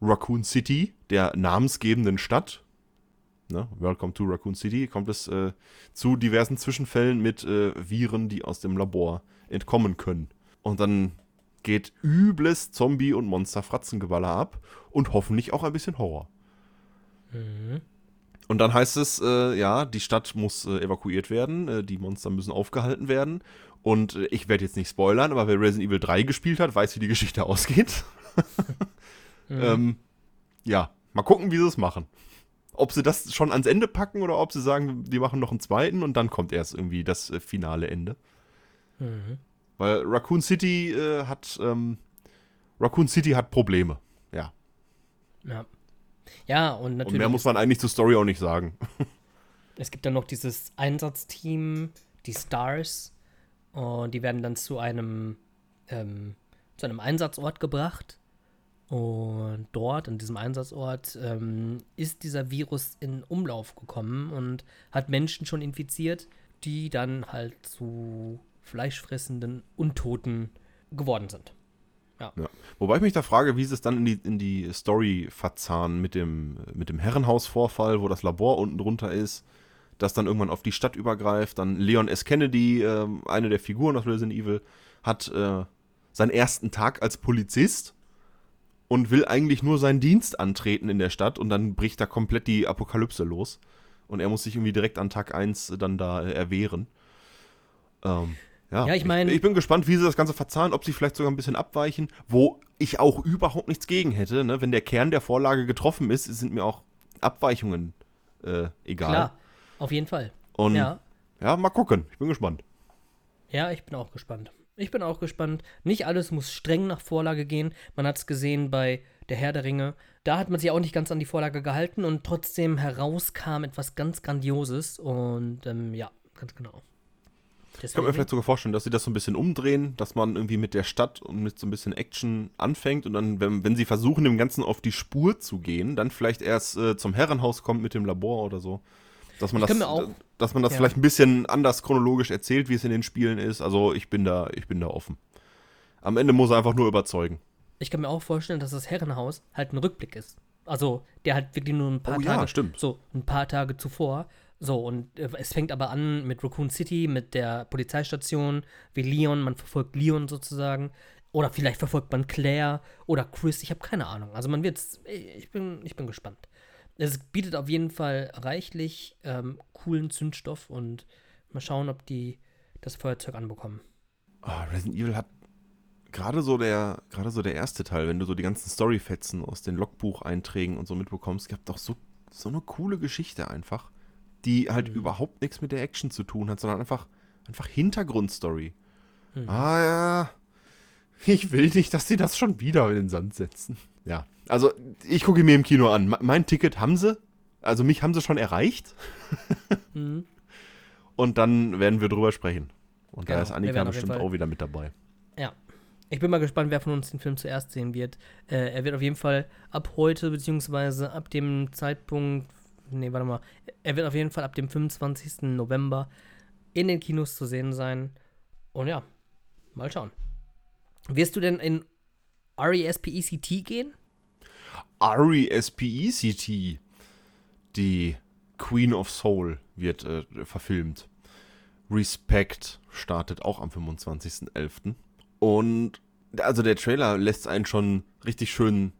Raccoon City, der namensgebenden Stadt, ne, Welcome to Raccoon City, kommt es äh, zu diversen Zwischenfällen mit äh, Viren, die aus dem Labor entkommen können. Und dann geht übles Zombie- und Monster-Fratzengeballer ab und hoffentlich auch ein bisschen Horror. Und dann heißt es, äh, ja, die Stadt muss äh, evakuiert werden, äh, die Monster müssen aufgehalten werden. Und äh, ich werde jetzt nicht spoilern, aber wer Resident Evil 3 gespielt hat, weiß, wie die Geschichte ausgeht. ähm, ja, mal gucken, wie sie es machen. Ob sie das schon ans Ende packen oder ob sie sagen, die machen noch einen zweiten und dann kommt erst irgendwie das äh, finale Ende. Mhm. Weil Raccoon City äh, hat ähm, Raccoon City hat Probleme. Ja. Ja. Ja, und Und natürlich. mehr muss man eigentlich zur Story auch nicht sagen. Es gibt dann noch dieses Einsatzteam, die Stars, Und die werden dann zu einem, ähm, zu einem Einsatzort gebracht. Und dort, an diesem Einsatzort, ähm, ist dieser Virus in Umlauf gekommen und hat Menschen schon infiziert, die dann halt zu fleischfressenden Untoten geworden sind. Ja. Wobei ich mich da frage, wie sie es dann in die, in die Story verzahnen mit dem, mit dem Herrenhausvorfall, wo das Labor unten drunter ist, das dann irgendwann auf die Stadt übergreift. Dann Leon S. Kennedy, äh, eine der Figuren aus Resident Evil, hat äh, seinen ersten Tag als Polizist und will eigentlich nur seinen Dienst antreten in der Stadt und dann bricht da komplett die Apokalypse los. Und er muss sich irgendwie direkt an Tag 1 dann da äh, erwehren. Ähm, ja, Ja, ich mein- Ich, ich bin gespannt, wie sie das Ganze verzahnen, ob sie vielleicht sogar ein bisschen abweichen, wo ich auch überhaupt nichts gegen hätte. Ne? Wenn der Kern der Vorlage getroffen ist, sind mir auch Abweichungen äh, egal. Klar, auf jeden Fall. Und ja. Ja, mal gucken. Ich bin gespannt. ja, ich bin auch gespannt. Ich bin auch gespannt. Nicht alles muss streng nach Vorlage gehen. Man hat es gesehen bei Der Herr der Ringe. Da hat man sich auch nicht ganz an die Vorlage gehalten und trotzdem herauskam etwas ganz Grandioses. Und ähm, ja, ganz genau. Ich kann mir vielleicht sogar vorstellen, dass sie das so ein bisschen umdrehen, dass man irgendwie mit der Stadt und mit so ein bisschen Action anfängt und dann, wenn, wenn sie versuchen, dem Ganzen auf die Spur zu gehen, dann vielleicht erst äh, zum Herrenhaus kommt mit dem Labor oder so. Dass man Ich das, auch- dass man das ja. vielleicht ein bisschen anders chronologisch erzählt, wie es in den Spielen ist. Also ich bin da, ich bin da offen. Am Ende muss er einfach nur überzeugen. Ich kann mir auch vorstellen, dass das Herrenhaus halt ein Rückblick ist. Also, der halt wirklich nur ein paar Oh ja, Tage, stimmt. so ein paar Tage zuvor. So, und äh, es fängt aber an mit Raccoon City, mit der Polizeistation, wie Leon, man verfolgt Leon sozusagen. Oder vielleicht verfolgt man Claire oder Chris, ich habe keine Ahnung. Also man wird's, ich bin, ich bin gespannt. Es bietet auf jeden Fall reichlich ähm, coolen Zündstoff und mal schauen, ob die das Feuerzeug anbekommen. Ah, Resident Evil hat gerade so der, gerade so der erste Teil, wenn du so die ganzen Storyfetzen aus den Logbucheinträgen und so mitbekommst, gibt doch so, so eine coole Geschichte einfach, die halt überhaupt nichts mit der Action zu tun hat, sondern einfach, einfach Hintergrundstory. Ah ja, ich will nicht, dass sie das schon wieder in den Sand setzen. Ja, also ich gucke mir im Kino an. Me- Mein Ticket haben sie, also mich haben sie schon erreicht Mhm. und dann werden wir drüber sprechen. Und Genau, da ist Annika bestimmt auch wieder mit dabei. Ja. Ich bin mal gespannt, wer von uns den Film zuerst sehen wird. Äh, er wird auf jeden Fall ab heute, beziehungsweise ab dem Zeitpunkt, nee, warte mal, er wird auf jeden Fall ab dem 25. November in den Kinos zu sehen sein. Und ja, mal schauen. Wirst du denn in R-E-S-P-E-C-T gehen? R.E.S.P.E.C.T. Die Queen of Soul wird äh, verfilmt. Respect startet auch am 25.11. Und also der Trailer lässt einen schon richtig schön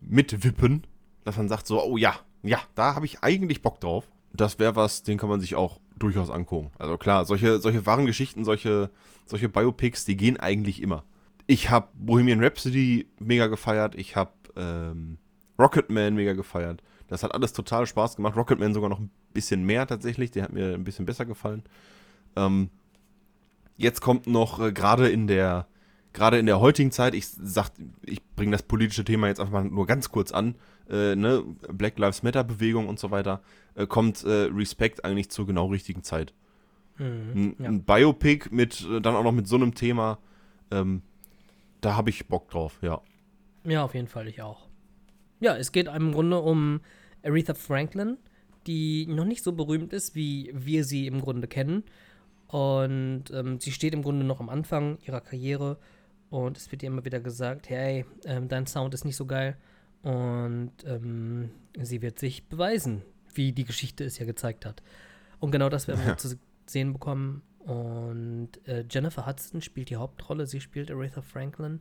mitwippen, dass man sagt so, oh ja, ja, da habe ich eigentlich Bock drauf. Das wäre was, den kann man sich auch durchaus angucken. Also klar, solche, solche wahren Geschichten, solche, solche Biopics, die gehen eigentlich immer. Ich habe Bohemian Rhapsody mega gefeiert, ich habe ähm, Rocketman mega gefeiert. Das hat alles total Spaß gemacht. Rocketman sogar noch ein bisschen mehr tatsächlich, der hat mir ein bisschen besser gefallen. Ähm, jetzt kommt noch äh, gerade in der gerade in der heutigen Zeit, ich sag, ich bringe das politische Thema jetzt einfach mal nur ganz kurz an, äh, ne, Black Lives Matter Bewegung und so weiter, äh, kommt äh, Respect eigentlich zur genau richtigen Zeit. Ein, ja. ein Biopic mit äh, dann auch noch mit so einem Thema, ähm, da habe ich Bock drauf, ja. Ja, auf jeden Fall, ich auch. Ja, es geht im Grunde um Aretha Franklin, die noch nicht so berühmt ist, wie wir sie im Grunde kennen. Und ähm, sie steht im Grunde noch am Anfang ihrer Karriere und es wird ihr immer wieder gesagt, hey, ähm, dein Sound ist nicht so geil. Und ähm, sie wird sich beweisen, wie die Geschichte es ja gezeigt hat. Und genau das werden wir Ja. zu sehen bekommen. Und äh, Jennifer Hudson spielt die Hauptrolle. Sie spielt Aretha Franklin.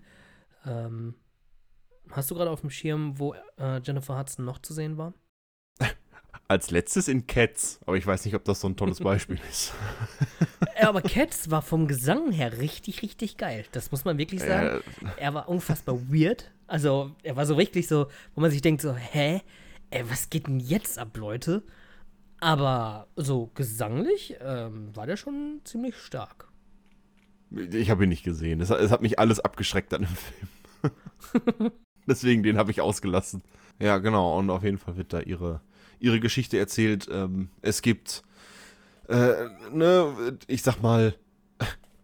Ähm, hast du gerade auf dem Schirm, wo äh, Jennifer Hudson noch zu sehen war? Als letztes in Cats, aber ich weiß nicht, ob das so ein tolles Beispiel ist. Ja, aber Cats war vom Gesang her richtig, richtig geil. Das muss man wirklich sagen. Äh, Er war unfassbar weird. Also, er war so richtig so, wo man sich denkt so, hä? Ey, was geht denn jetzt ab, Leute? Aber so gesanglich ähm, war der schon ziemlich stark. Ich habe ihn nicht gesehen. Es, es hat mich alles abgeschreckt an dem Film. Deswegen, den habe ich ausgelassen. Ja, genau. Und auf jeden Fall wird da ihre, ihre Geschichte erzählt. Ähm, es gibt, äh, ne, ich sag mal,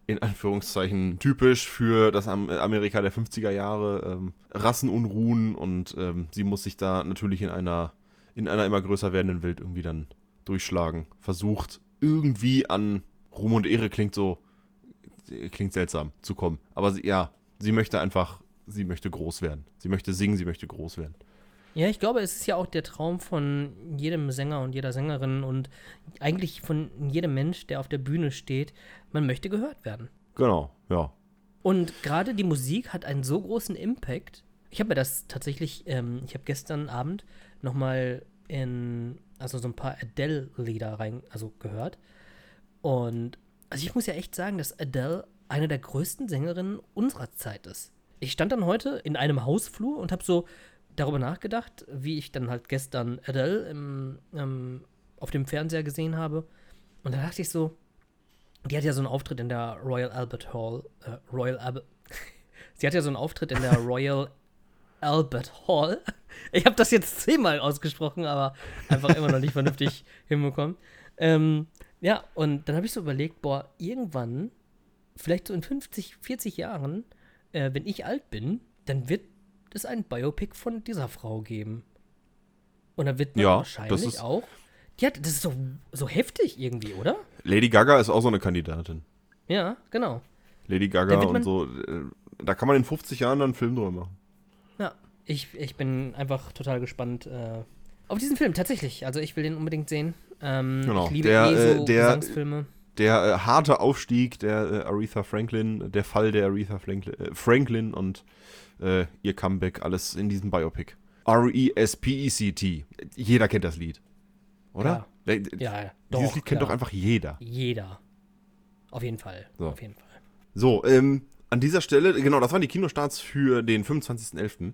in Anführungszeichen typisch für das Amerika der 50er Jahre, ähm, Rassenunruhen und ähm, sie muss sich da natürlich in einer, in einer immer größer werdenden Welt irgendwie dann durchschlagen. Versucht irgendwie an Ruhm und Ehre klingt so, klingt seltsam zu kommen. Aber sie, ja, sie möchte einfach, sie möchte groß werden. Sie möchte singen, sie möchte groß werden. Ja, ich glaube, es ist ja auch der Traum von jedem Sänger und jeder Sängerin und eigentlich von jedem Mensch, der auf der Bühne steht. Man möchte gehört werden. Genau, ja. Und gerade die Musik hat einen so großen Impact. Ich habe mir das tatsächlich, ähm, ich habe gestern Abend nochmal in, also so ein paar Adele-Lieder rein, also gehört. Und also ich muss ja echt sagen, dass Adele eine der größten Sängerinnen unserer Zeit ist. Ich stand dann heute in einem Hausflur und habe so darüber nachgedacht, wie ich dann halt gestern Adele im, ähm, auf dem Fernseher gesehen habe. Und da dachte ich so, die hat ja so einen Auftritt in der Royal Albert Hall. Äh, Royal Albert. Sie hat ja so einen Auftritt in der Royal Albert Hall. Ich habe das jetzt zehnmal ausgesprochen, aber einfach immer noch nicht vernünftig hinbekommen. Ähm, ja, und dann habe ich so überlegt, boah, irgendwann, vielleicht so in 50, 40 Jahren, äh, wenn ich alt bin, dann wird es ein Biopic von dieser Frau geben. Und dann wird man Ja, wahrscheinlich das auch. Hat, das ist so, so heftig irgendwie, oder? Lady Gaga ist auch so eine Kandidatin. Ja, genau. Lady Da Gaga und so. äh, Da kann man in 50 Jahren dann einen Film drüber machen. Ja, ich, ich bin einfach total gespannt äh, auf diesen Film, tatsächlich. Also ich will den unbedingt sehen. Ähm, Genau. Ich liebe Der, eh äh, so der- Gesangsfilme. Der äh, harte Aufstieg der äh, Aretha Franklin, der Fall der Aretha Franklin, äh, Franklin und äh, ihr Comeback, alles in diesem Biopic. R-E-S-P-E-C-T. Jeder kennt das Lied. Oder? Äh, Ja, ja, Dieses doch, Lied kennt klar. doch einfach jeder. Jeder. Auf jeden Fall. So. Auf jeden Fall. So, ähm, an dieser Stelle, genau, das waren die Kinostarts für den 25.11.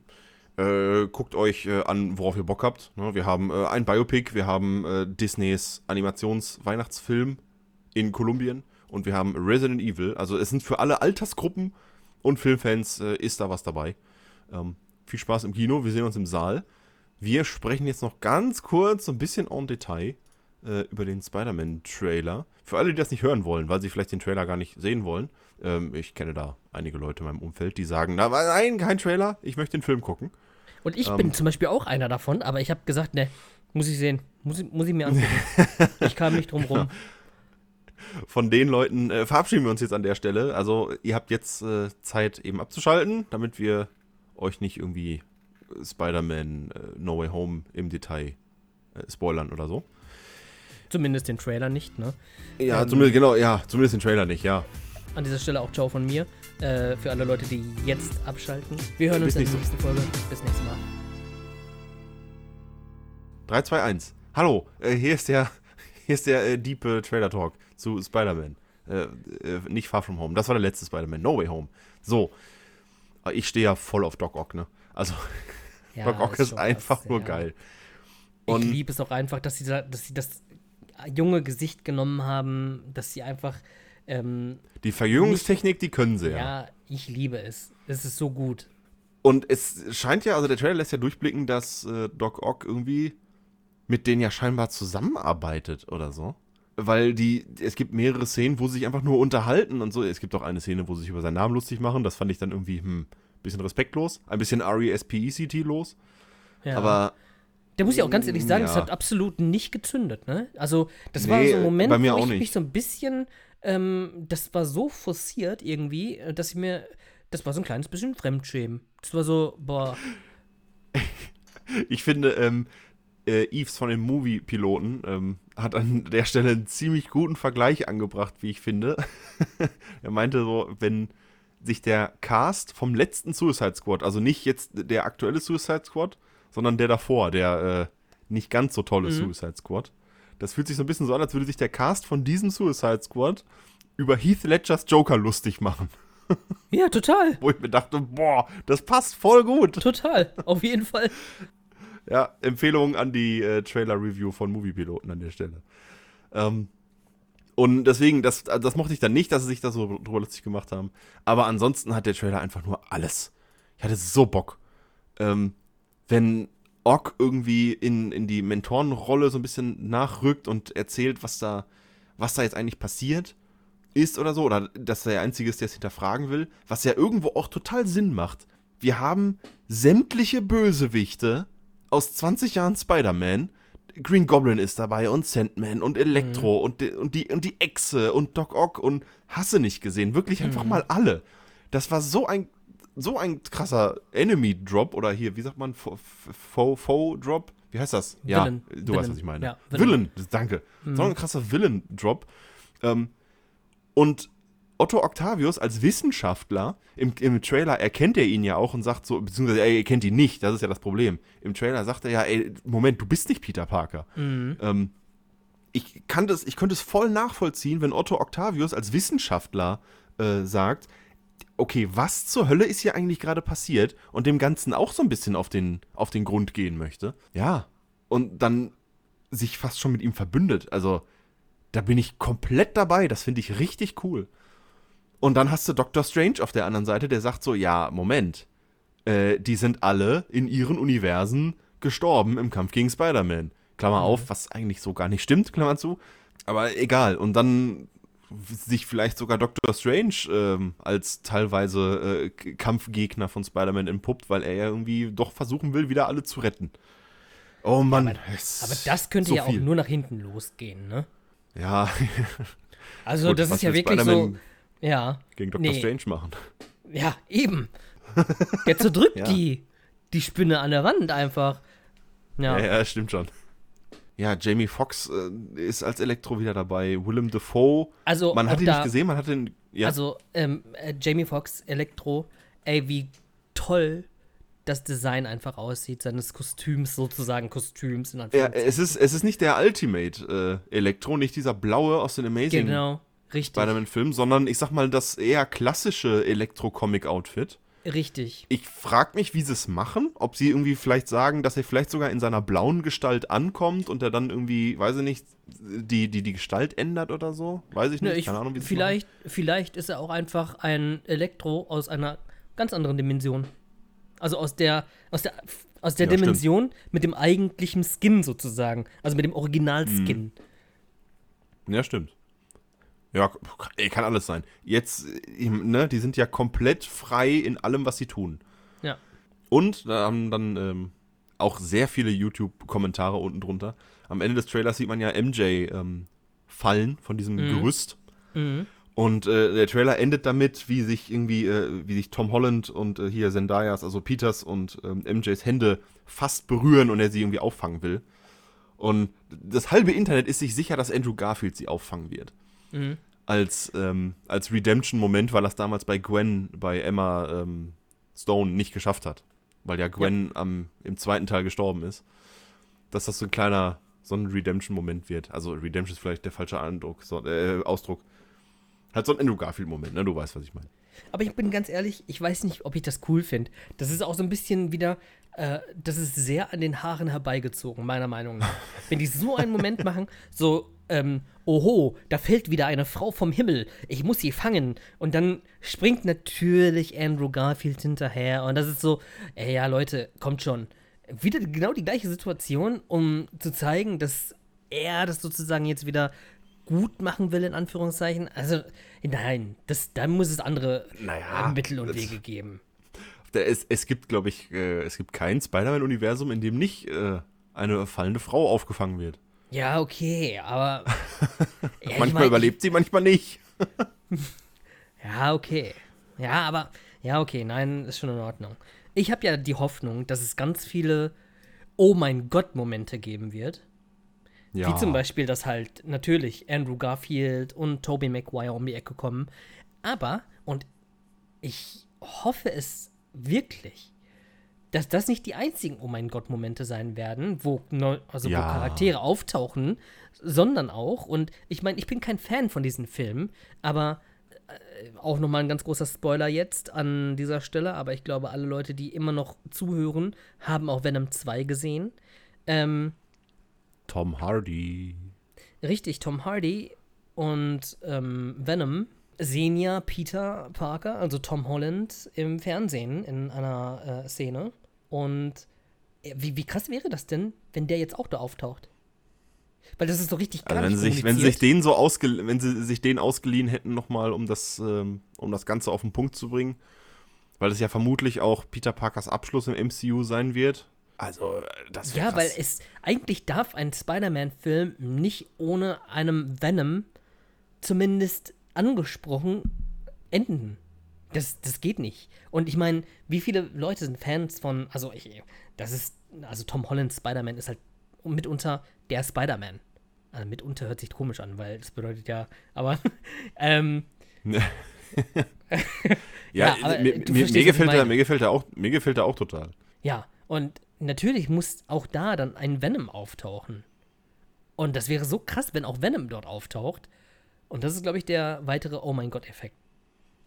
Äh, guckt euch äh, an, worauf ihr Bock habt. Ne, wir haben äh, ein Biopic, wir haben äh, Disneys Animations-Weihnachtsfilm in Kolumbien und wir haben Resident Evil. Also es sind für alle Altersgruppen und Filmfans äh, ist da was dabei. Ähm, viel Spaß im Kino, wir sehen uns im Saal. Wir sprechen jetzt noch ganz kurz, so ein bisschen en Detail äh, über den Spider-Man-Trailer. Für alle, die das nicht hören wollen, weil sie vielleicht den Trailer gar nicht sehen wollen. Ähm, ich kenne da einige Leute in meinem Umfeld, die sagen, na, nein, kein Trailer, ich möchte den Film gucken. Und ich Ähm. bin zum Beispiel auch einer davon, aber ich habe gesagt, ne, muss ich sehen. Muss ich, muss ich mir angucken. ich kam nicht drum rum. Von den Leuten äh, verabschieden wir uns jetzt an der Stelle. Also ihr habt jetzt äh, Zeit eben abzuschalten, damit wir euch nicht irgendwie äh, Spider-Man äh, No Way Home im Detail äh, spoilern oder so. Zumindest den Trailer nicht, ne? Ja, Ähm. zumindest, genau, ja, zumindest den Trailer nicht, ja. An dieser Stelle auch Ciao von mir. Äh, für alle Leute, die jetzt abschalten. Wir hören Bis uns in der nächste- nächsten Folge. Bis nächstes Mal. 3, 2, 1. Hallo, hier ist der, hier ist der äh, Deep äh, Trailer Talk zu Spider-Man. Äh, äh, nicht Far From Home. Das war der letzte Spider-Man. No Way Home. So. Ich stehe ja voll auf Doc Ock, ne? Also, Ja, Doc Ock ist, schon einfach was, nur ja. geil. Ich Und- liebe es auch einfach, dass sie, da, dass sie das junge Gesicht genommen haben, dass sie einfach, ähm, Die Verjüngungstechnik, die können sie ja. ja. ich liebe es. Es ist so gut. Und es scheint ja, also der Trailer lässt ja durchblicken, dass äh, Doc Ock irgendwie mit denen ja scheinbar zusammenarbeitet oder so. Weil die, es gibt mehrere Szenen, wo sie sich einfach nur unterhalten und so. Es gibt auch eine Szene, wo sie sich über seinen Namen lustig machen. Das fand ich dann irgendwie, hm, bisschen respektlos. Ein bisschen R-E-S-P-E-C-T los. Ja. Aber Da muss ich auch ganz ehrlich sagen, das Ja. hat absolut nicht gezündet, ne? Also, das war Nee, so ein Moment, bei mir wo auch ich nicht. mich so ein bisschen, ähm, das war so forciert irgendwie, äh, dass ich mir, das war so ein kleines bisschen Fremdschämen. Das war so, boah, ich finde, ähm, äh, Eves von den Movie-Piloten ähm, hat an der Stelle einen ziemlich guten Vergleich angebracht, wie ich finde. er meinte so, wenn sich der Cast vom letzten Suicide Squad, also nicht jetzt der aktuelle Suicide Squad, sondern der davor, der äh, nicht ganz so tolle Mhm. Suicide Squad, das fühlt sich so ein bisschen so an, als würde sich der Cast von diesem Suicide Squad über Heath Ledgers Joker lustig machen. ja, total, Wo ich mir dachte, boah, das passt voll gut. total, auf jeden Fall. Ja, Empfehlung an die äh, Trailer-Review von Moviepiloten an der Stelle. Ähm, und deswegen, das, das mochte ich dann nicht, dass sie sich da so drüber lustig gemacht haben. Aber ansonsten hat der Trailer einfach nur alles. Ich hatte so Bock. Ähm, wenn Ock irgendwie in, in die Mentorenrolle so ein bisschen nachrückt und erzählt, was da, was da jetzt eigentlich passiert. ist oder so, oder dass er der Einzige ist, der es hinterfragen will, was ja irgendwo auch total Sinn macht. Wir haben sämtliche Bösewichte aus 20 Jahren Spider-Man. Green Goblin ist dabei und Sandman und Elektro und, die, und, die, und die Echse und Doc Ock und hasse nicht gesehen. Wirklich einfach mal alle. Das war so ein, so ein krasser Enemy-Drop oder hier, wie sagt man, Foe-Drop? Wie heißt das? Ja, Villain. du Villain. weißt, was ich meine. Ja, Villain, Villain. danke. So ein krasser Villain-Drop. Ähm, und Otto Octavius als Wissenschaftler, im, im Trailer erkennt er ihn ja auch und sagt so, beziehungsweise er erkennt ihn nicht, das ist ja das Problem. Im Trailer sagt er ja, ey, Moment, du bist nicht Peter Parker. Ähm, ich, kann das, ich könnte es voll nachvollziehen, wenn Otto Octavius als Wissenschaftler äh, sagt, okay, was zur Hölle ist hier eigentlich gerade passiert und dem Ganzen auch so ein bisschen auf den, auf den Grund gehen möchte. Ja. Und dann sich fast schon mit ihm verbündet. Also, da bin ich komplett dabei. Das finde ich richtig cool. Und dann hast du Doctor Strange auf der anderen Seite, der sagt so, ja, Moment. Äh, die sind alle in ihren Universen gestorben im Kampf gegen Spider-Man. Klammer auf, was eigentlich so gar nicht stimmt, Klammer zu. Aber egal. Und dann sich vielleicht sogar Doctor Strange ähm, als teilweise äh, Kampfgegner von Spider-Man entpuppt, weil er ja irgendwie doch versuchen will, wieder alle zu retten. Oh Mann. es Aber das könnte so ja auch viel. nur nach hinten losgehen, ne? Ja, Also Gut, das ist ja wirklich so. Ja. gegen Doctor Nee. Strange machen. Ja, eben. Der zerdrückt Ja. die, die Spinne an der Wand einfach. Ja. Ja, ja, stimmt schon. Ja, Jamie Foxx äh, ist als Elektro wieder dabei. Willem Dafoe. Also man hat ihn da, nicht gesehen, man hat ihn. Ja, Also ähm, äh, Jamie Foxx, Elektro, ey, wie toll das Design einfach aussieht, seines Kostüms sozusagen, Kostüms in ja, Anführungszeichen. es, ist, es ist nicht der Ultimate äh, Elektro, nicht dieser blaue aus den Amazing genau, richtig, Spider-Man-Filmen, sondern ich sag mal das eher klassische Elektro-Comic-Outfit. richtig. Ich frag mich, wie sie es machen. Ob sie irgendwie vielleicht sagen, dass er vielleicht sogar in seiner blauen Gestalt ankommt und er dann irgendwie, weiß ich nicht, die, die, die Gestalt ändert oder so. Weiß ich nicht. Ne, ich, Keine Ahnung, wie vielleicht, vielleicht ist er auch einfach ein Elektro aus einer ganz anderen Dimension. Also aus der, aus der, aus der Ja, stimmt. Dimension mit dem eigentlichen Skin sozusagen. Also mit dem Original-Skin. machen. Ja, stimmt. Ja, ey, kann alles sein. Jetzt, äh, ne, die sind ja komplett frei in allem, was sie tun. Ja. Und da haben dann ähm, auch sehr viele YouTube-Kommentare unten drunter. Am Ende des Trailers sieht man ja MJ ähm, fallen von diesem Gerüst. Mhm. Und äh, der Trailer endet damit, wie sich irgendwie, äh, wie sich Tom Holland und äh, hier Zendayas, also Peters und ähm, MJs Hände fast berühren und er sie irgendwie auffangen will. Und das halbe Internet ist sich sicher, dass Andrew Garfield sie auffangen wird. Mhm. Als, ähm, als Redemption-Moment, weil es damals bei Gwen, bei Emma ähm, Stone nicht geschafft hat. Weil ja Gwen Am, im zweiten Teil gestorben ist. Dass das so ein kleiner, so ein Redemption-Moment wird. Also Redemption ist vielleicht der falsche Eindruck, so, äh, Ausdruck. Halt so ein Andrew Garfield-Moment, ne? Du weißt, was ich meine. Aber ich bin ganz ehrlich, ich weiß nicht, ob ich das cool finde. Das ist auch so ein bisschen wieder, äh, das ist sehr an den Haaren herbeigezogen, meiner Meinung nach. Wenn die so einen Moment machen, so, ähm, oho, da fällt wieder eine Frau vom Himmel, ich muss sie fangen. Und dann springt natürlich Andrew Garfield hinterher. Und das ist so, ey, ja, Leute, kommt schon. Wieder genau die gleiche Situation, um zu zeigen, dass er das sozusagen jetzt wieder gut machen will, in Anführungszeichen. Also, nein, das, da muss es andere Naja, äh, Mittel und Wege geben. Es, es gibt, glaube ich, äh, es gibt kein Spider-Man-Universum, in dem nicht äh, eine fallende Frau aufgefangen wird. Ja, okay, aber. ja, ich manchmal mein, überlebt sie, manchmal nicht. Ja, okay. Ja, aber. Ja, okay, nein, ist schon in Ordnung. Ich habe ja die Hoffnung, dass es ganz viele Oh mein Gott-Momente geben wird. Ja. Wie zum Beispiel, dass halt natürlich Andrew Garfield und Tobey Maguire um die Ecke kommen. Aber, und ich hoffe es wirklich, dass das nicht die einzigen Oh mein Gott-Momente sein werden, wo, neu, also Ja. wo Charaktere auftauchen, sondern auch, und ich meine, ich bin kein Fan von diesen Filmen, aber äh, auch nochmal ein ganz großer Spoiler jetzt an dieser Stelle, aber ich glaube, alle Leute, die immer noch zuhören, haben auch Venom 2 gesehen. Ähm, Tom Hardy. Richtig, Tom Hardy und ähm, Venom sehen ja Peter Parker, also Tom Holland, im Fernsehen in einer äh, Szene. Und äh, wie, wie krass wäre das denn, wenn der jetzt auch da auftaucht? Weil das ist so richtig gar Also wenn sie sich, wenn sie sich den so ausge, wenn sie sich den ausgeliehen hätten nochmal, um das, ähm, um das Ganze auf den Punkt zu bringen, weil es ja vermutlich auch Peter Parkers Abschluss im MCU sein wird. Also äh, das Ja, krass. weil es eigentlich darf ein Spider-Man-Film nicht ohne einem Venom zumindest angesprochen enden. Das, das geht nicht. Und ich meine, wie viele Leute sind Fans von, also ich, das ist, also Tom Hollands Spider-Man ist halt mitunter der Spider-Man. Also mitunter hört sich komisch an, weil das bedeutet ja, aber ähm, ja, ja, aber, mir, mir, mir gefällt er, meine. mir gefällt er auch, mir gefällt er auch total. Ja, und natürlich muss auch da dann ein Venom auftauchen. Und das wäre so krass, wenn auch Venom dort auftaucht. Und das ist, glaube ich, der weitere Oh mein Gott-Effekt.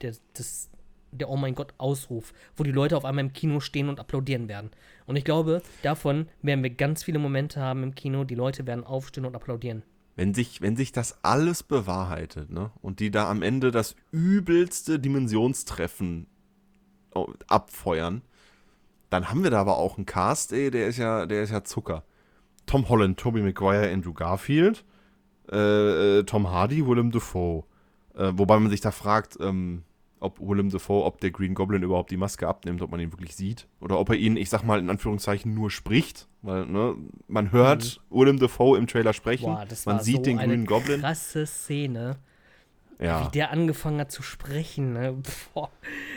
Der, das, der Oh mein Gott-Ausruf, wo die Leute auf einmal im Kino stehen und applaudieren werden. Und ich glaube, davon werden wir ganz viele Momente haben im Kino. Die Leute werden aufstehen und applaudieren. Wenn sich, wenn sich das alles bewahrheitet, ne, und die da am Ende das übelste Dimensionstreffen oh, abfeuern, dann haben wir da aber auch einen Cast, ey, der ist ja, der ist ja Zucker. Tom Holland, Tobey Maguire, Andrew Garfield, äh, äh, Tom Hardy, Willem Dafoe. Äh, wobei man sich da fragt, ähm, ob Willem Dafoe, ob der Green Goblin überhaupt die Maske abnimmt, ob man ihn wirklich sieht. Oder ob er ihn, ich sag mal, in Anführungszeichen nur spricht. Weil, ne, man hört Willem Dafoe im Trailer sprechen. Mhm. Boah, das man war sieht so den eine Green Goblin. krasse Szene. Ja. Wie der angefangen hat zu sprechen, ne? Boah,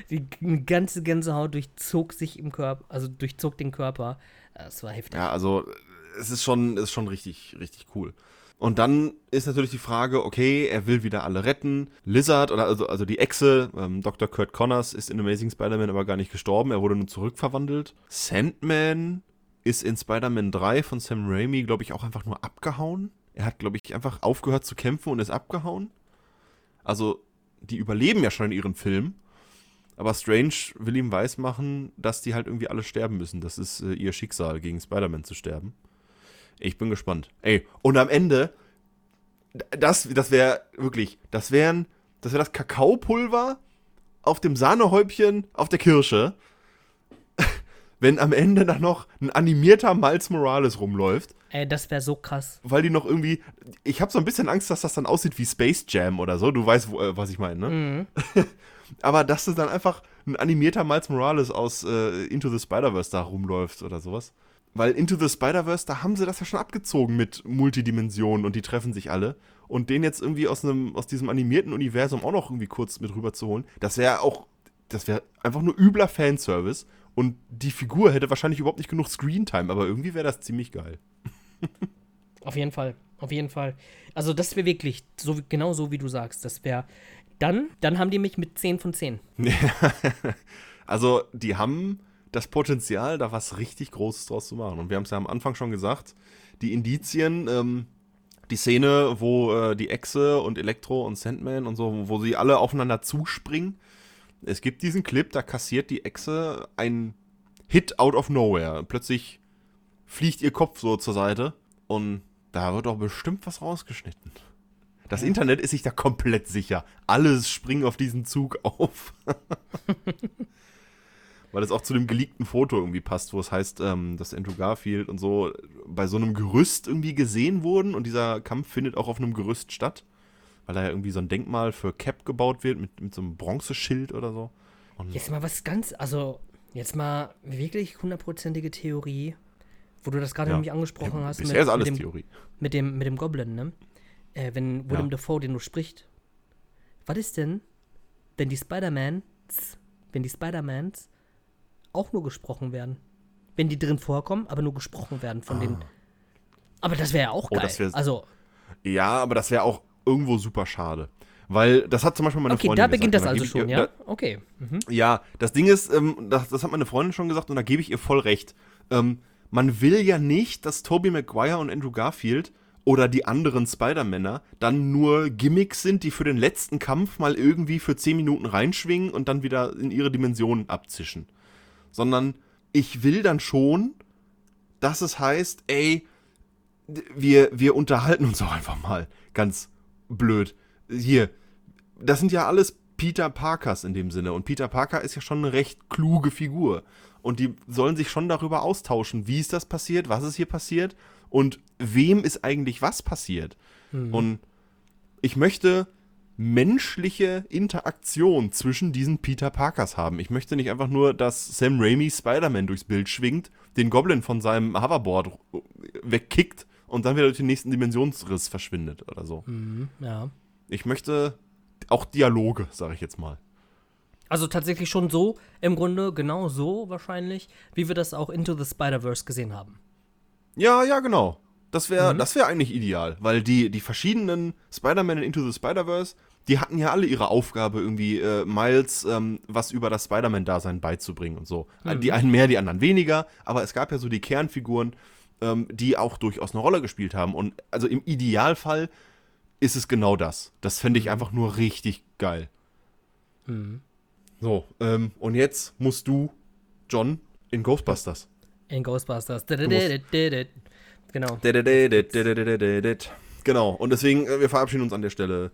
die ganze Gänsehaut durchzog sich im Körper, also durchzog den Körper. Das war heftig. Ja, also es ist schon, ist schon richtig, richtig cool. Und dann ist natürlich die Frage, okay, er will wieder alle retten. Lizard, oder also, also die Echse, ähm, Dr. Kurt Connors ist in Amazing Spider-Man aber gar nicht gestorben, er wurde nur zurückverwandelt. Sandman ist in Spider-Man 3 von Sam Raimi, glaube ich, auch einfach nur abgehauen. Er hat, glaube ich, einfach aufgehört zu kämpfen und ist abgehauen. Also, die überleben ja schon in ihren Filmen. Aber Strange will ihm weismachen, dass die halt irgendwie alle sterben müssen. Das ist äh, ihr Schicksal, gegen Spider-Man zu sterben. Ich bin gespannt. Ey, und am Ende, das, das wäre wirklich, das wären, das wäre das Kakaopulver auf dem Sahnehäubchen auf der Kirsche. Wenn am Ende dann noch ein animierter Miles Morales rumläuft, Ey, das wäre so krass. weil die noch irgendwie, ich habe so ein bisschen Angst, dass das dann aussieht wie Space Jam oder so. Du weißt, wo, äh, was ich meine, ne? Mhm. Aber dass das dann einfach ein animierter Miles Morales aus äh, Into the Spider-Verse da rumläuft oder sowas. Weil Into the Spider-Verse, da haben sie das ja schon abgezogen mit Multidimensionen und die treffen sich alle. Und den jetzt irgendwie aus, einem, aus diesem animierten Universum auch noch irgendwie kurz mit rüber zu holen, das wäre auch, das wäre einfach nur übler Fanservice. Und die Figur hätte wahrscheinlich überhaupt nicht genug Screentime, aber irgendwie wäre das ziemlich geil. Auf jeden Fall. Auf jeden Fall. Also, das wäre wirklich so, genau so, wie du sagst. Das wäre. Dann, dann haben die mich mit 10 von 10. Also, die haben das Potenzial, da was richtig Großes draus zu machen. Und wir haben es ja am Anfang schon gesagt, die Indizien, ähm, die Szene, wo äh, die Echse und Elektro und Sandman und so, wo sie alle aufeinander zuspringen. Es gibt diesen Clip, da kassiert die Echse ein Hit out of nowhere. Plötzlich fliegt ihr Kopf so zur Seite und da wird doch bestimmt was rausgeschnitten. Das Internet ist sich da komplett sicher. Alles springen auf diesen Zug auf. Weil es auch zu dem geleakten Foto irgendwie passt, wo es heißt, ähm, dass Andrew Garfield und so bei so einem Gerüst irgendwie gesehen wurden und dieser Kampf findet auch auf einem Gerüst statt. Weil da ja irgendwie so ein Denkmal für Cap gebaut wird mit, mit so einem Bronzeschild oder so. Und Jetzt mal was ganz, also jetzt mal wirklich hundertprozentige Theorie, wo du das gerade Ja. nämlich angesprochen hast. bisher ist alles mit, dem, Theorie. mit, dem, mit dem Goblin, ne? Äh, wenn Willem Ja. Dafoe, den du sprichst. Was ist denn, wenn die Spider-Mans, wenn die Spider-Mans auch nur gesprochen werden? Wenn die drin vorkommen, aber nur gesprochen werden von den. Aber das wäre ja auch Ah. Oh, geil. das wär- also, Ja, aber das wäre auch irgendwo super schade. Weil das hat zum Beispiel meine okay, Freundin da beginnt das gesagt. also schon, ihr- ja? Okay. Mhm. Ja, das Ding ist, ähm, das, das hat meine Freundin schon gesagt und da gebe ich ihr voll recht. Ähm, man will ja nicht, dass Tobey Maguire und Andrew Garfield oder die anderen Spider-Männer dann nur Gimmicks sind, die für den letzten Kampf mal irgendwie für 10 Minuten reinschwingen und dann wieder in ihre Dimensionen abzischen. Sondern ich will dann schon, dass es heißt, ey, wir, wir unterhalten uns auch einfach mal. Ganz blöd. Hier, das sind ja alles Peter Parkers in dem Sinne. Und Peter Parker ist ja schon eine recht kluge Figur. und die sollen sich schon darüber austauschen, wie ist das passiert, was ist hier passiert und wem ist eigentlich was passiert. Und ich möchte menschliche Interaktion zwischen diesen Peter Parkers haben. Ich möchte nicht einfach nur, dass Sam Raimi Spider-Man durchs Bild schwingt, den Goblin von seinem Hoverboard wegkickt und dann wieder durch den nächsten Dimensionsriss verschwindet oder so. Mhm, ja. Ich möchte auch Dialoge, sage ich jetzt mal. Also tatsächlich schon so, im Grunde genau so wahrscheinlich, wie wir das auch Into the Spider-Verse gesehen haben. Ja, ja, genau. Das wäre Mhm. das wär eigentlich ideal, weil die, die verschiedenen Spider-Man in Into the Spider-Verse, die hatten ja alle ihre Aufgabe, irgendwie äh, Miles ähm, was über das Spider-Man-Dasein beizubringen und so. Mhm. Die einen mehr, die anderen weniger, aber es gab ja so die Kernfiguren, ähm, die auch durchaus eine Rolle gespielt haben. Und also im Idealfall ist es genau das. Das fände ich einfach nur richtig geil. Mhm. So, ähm, und jetzt musst du, John, in Ghostbusters. In Ghostbusters. Genau. Genau, und deswegen, äh, wir verabschieden uns an der Stelle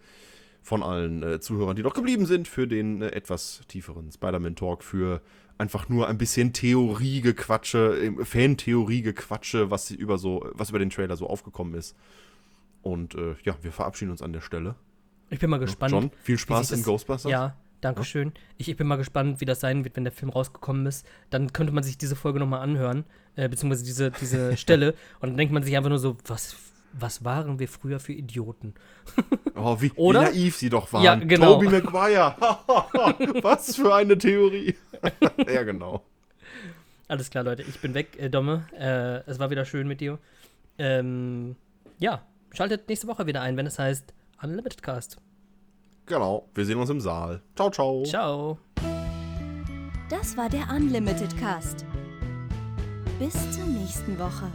von allen äh, Zuhörern, die noch geblieben sind, für den äh, etwas tieferen Spider-Man-Talk, für einfach nur ein bisschen Theoriegequatsche, Fan-Theorie-Gequatsche, was über so, was über den Trailer so aufgekommen ist. Und äh, ja, wir verabschieden uns an der Stelle. Ich bin mal gespannt. John, viel wie Spaß in das- Ghostbusters. Ja, danke schön. Ich, ich bin mal gespannt, wie das sein wird, wenn der Film rausgekommen ist. Dann könnte man sich diese Folge nochmal anhören, äh, beziehungsweise diese, diese Stelle. Und dann denkt man sich einfach nur so, was, was waren wir früher für Idioten? Oh, wie, Oder? wie naiv sie doch waren. Ja, genau. Tobey Maguire. was für eine Theorie. ja, genau. Alles klar, Leute, ich bin weg, äh, Domme. Äh, es war wieder schön mit dir. Ähm, ja, schaltet nächste Woche wieder ein, wenn es heißt Unlimited Cast. Genau. Wir sehen uns im Saal. Ciao, ciao. Ciao. Das war der Unlimited Cast. Bis zur nächsten Woche.